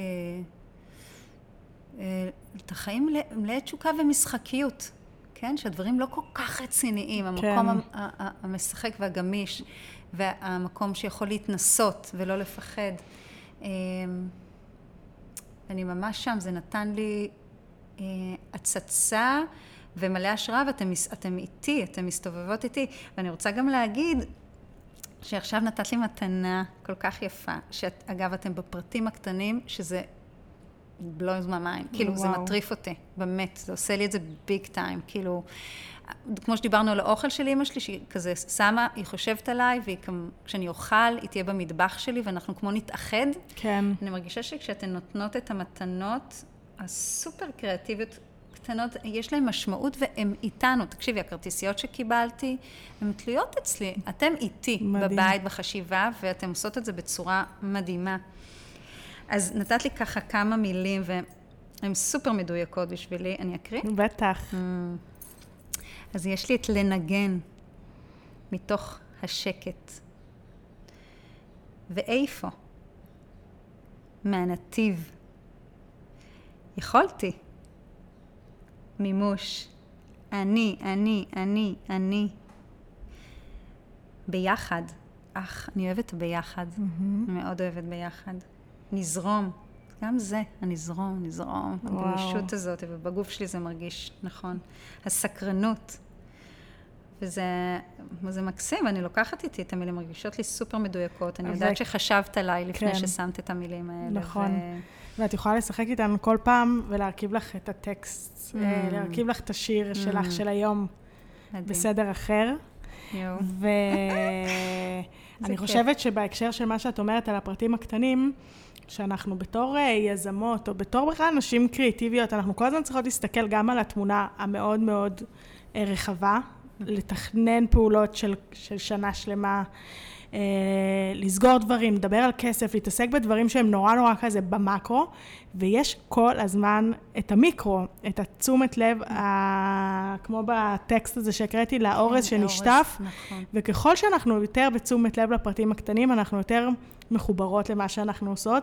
אה, את החיים מלאי תשוקה ומשחקיות, כן? שהדברים לא כל כך רציניים, כן. המקום המשחק והגמיש, והמקום שיכול להתנסות ולא לפחד. אה, אני ממש שם, זה נתן לי אה, הצצה ומלא השראה, ואתם אתם איתי, אתם מסתובבות איתי. ואני רוצה גם להגיד שעכשיו נתת לי מתנה כל כך יפה, שאגב, אתם בפרטים הקטנים, שזה blows my mind, כאילו וואו. זה מטריף אותי, באמת, זה עושה לי את זה ביג טיים, כאילו, כמו שדיברנו על האוכל של אימא שלי, שהיא כזה שמה, היא חושבת עליי, וכשאני אוכל, היא תהיה במטבח שלי, ואנחנו כמו נתאחד. כן. אני מרגישה שכשאתן נותנות את המתנות הסופר קריאטיביות, קטנות, יש להן משמעות והן איתנו. תקשיבי, הכרטיסיות שקיבלתי, הן תלויות אצלי. אתם איתי מדהים. בבית, בחשיבה, ואתן עושות את זה בצורה מדהימה. אז נתת לי ככה כמה מילים, והן סופר מדויקות בשבילי. אני אקריא? בטח. Mm. אז יש לי את לנגן מתוך השקט. ואיפה? מהנתיב. יכולתי. מימוש. אני, אני, אני, אני. ביחד. אך, אני אוהבת ביחד. Mm-hmm. מאוד אוהבת ביחד. נזרום. גם זה, הנזרום, נזרום. הגמישות הזאת, ובגוף שלי זה מרגיש נכון. הסקרנות. וזה זה מקסים, אני לוקחת איתי את המילים, מרגישות לי סופר מדויקות. אני יודעת שחשבת עליי לפני כן. ששמת את המילים האלה. נכון. ו... ואת יכולה לשחק איתנו כל פעם ולהרכיב לך את הטקסט, mm. להרכיב לך את השיר mm. שלך של היום מדהים. בסדר אחר. ואני חושבת שבהקשר של מה שאת אומרת על הפרטים הקטנים, שאנחנו בתור אה, יזמות, או בתור בכלל נשים קריאיטיביות, אנחנו כל הזמן צריכות להסתכל גם על התמונה המאוד מאוד אה, רחבה, לתכנן פעולות של, של שנה שלמה, אה, לסגור דברים, לדבר על כסף, להתעסק בדברים שהם נורא נורא כזה במקרו, ויש כל הזמן את המיקרו, את התשומת לב, ה... כמו בטקסט הזה שהקראתי, לאורז כן, שנשטף, נכון. וככל שאנחנו יותר בתשומת לב לפרטים הקטנים, אנחנו יותר מחוברות למה שאנחנו עושות.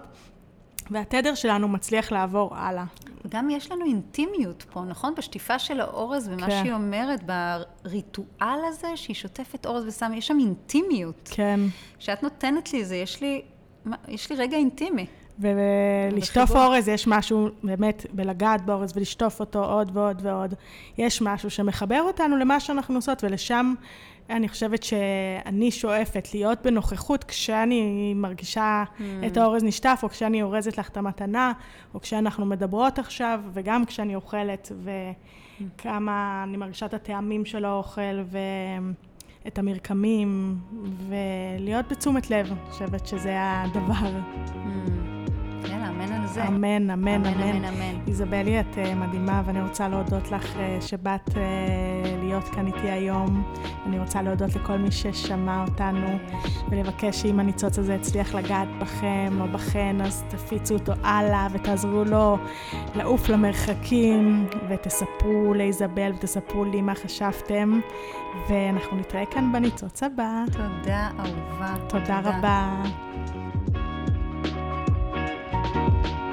והתדר שלנו מצליח לעבור הלאה. גם יש לנו אינטימיות פה, נכון? בשטיפה של האורז ומה כן. שהיא אומרת, בריטואל הזה שהיא שוטפת אורז ושמה, יש שם אינטימיות. כן. שאת נותנת לי זה, יש לי, יש לי רגע אינטימי. ולשטוף אורז יש משהו באמת בלגעת באורז ולשטוף אותו עוד ועוד ועוד. יש משהו שמחבר אותנו למה שאנחנו עושות ולשם אני חושבת שאני שואפת להיות בנוכחות כשאני מרגישה mm. את האורז נשטף, או כשאני אורזת לך את המתנה, או כשאנחנו מדברות עכשיו, וגם כשאני אוכלת, וכמה אני מרגישה את הטעמים של האוכל, ואת המרקמים, ולהיות בתשומת לב, אני חושבת שזה הדבר. Mm. יאללה, אמן על זה. אמן, אמן, אמן. איזבלי, את אה, מדהימה, ואני רוצה להודות לך אה, שבאת אה, להיות כאן איתי היום. אני רוצה להודות לכל מי ששמע אותנו, ולבקש שאם הניצוץ הזה הצליח לגעת בכם או בכן, אז תפיצו אותו הלאה ותעזרו לו לעוף למרחקים, ותספרו לאיזבל ותספרו לי מה חשבתם, ואנחנו נתראה כאן בניצוץ הבא. תודה, אהובה. תודה רבה. you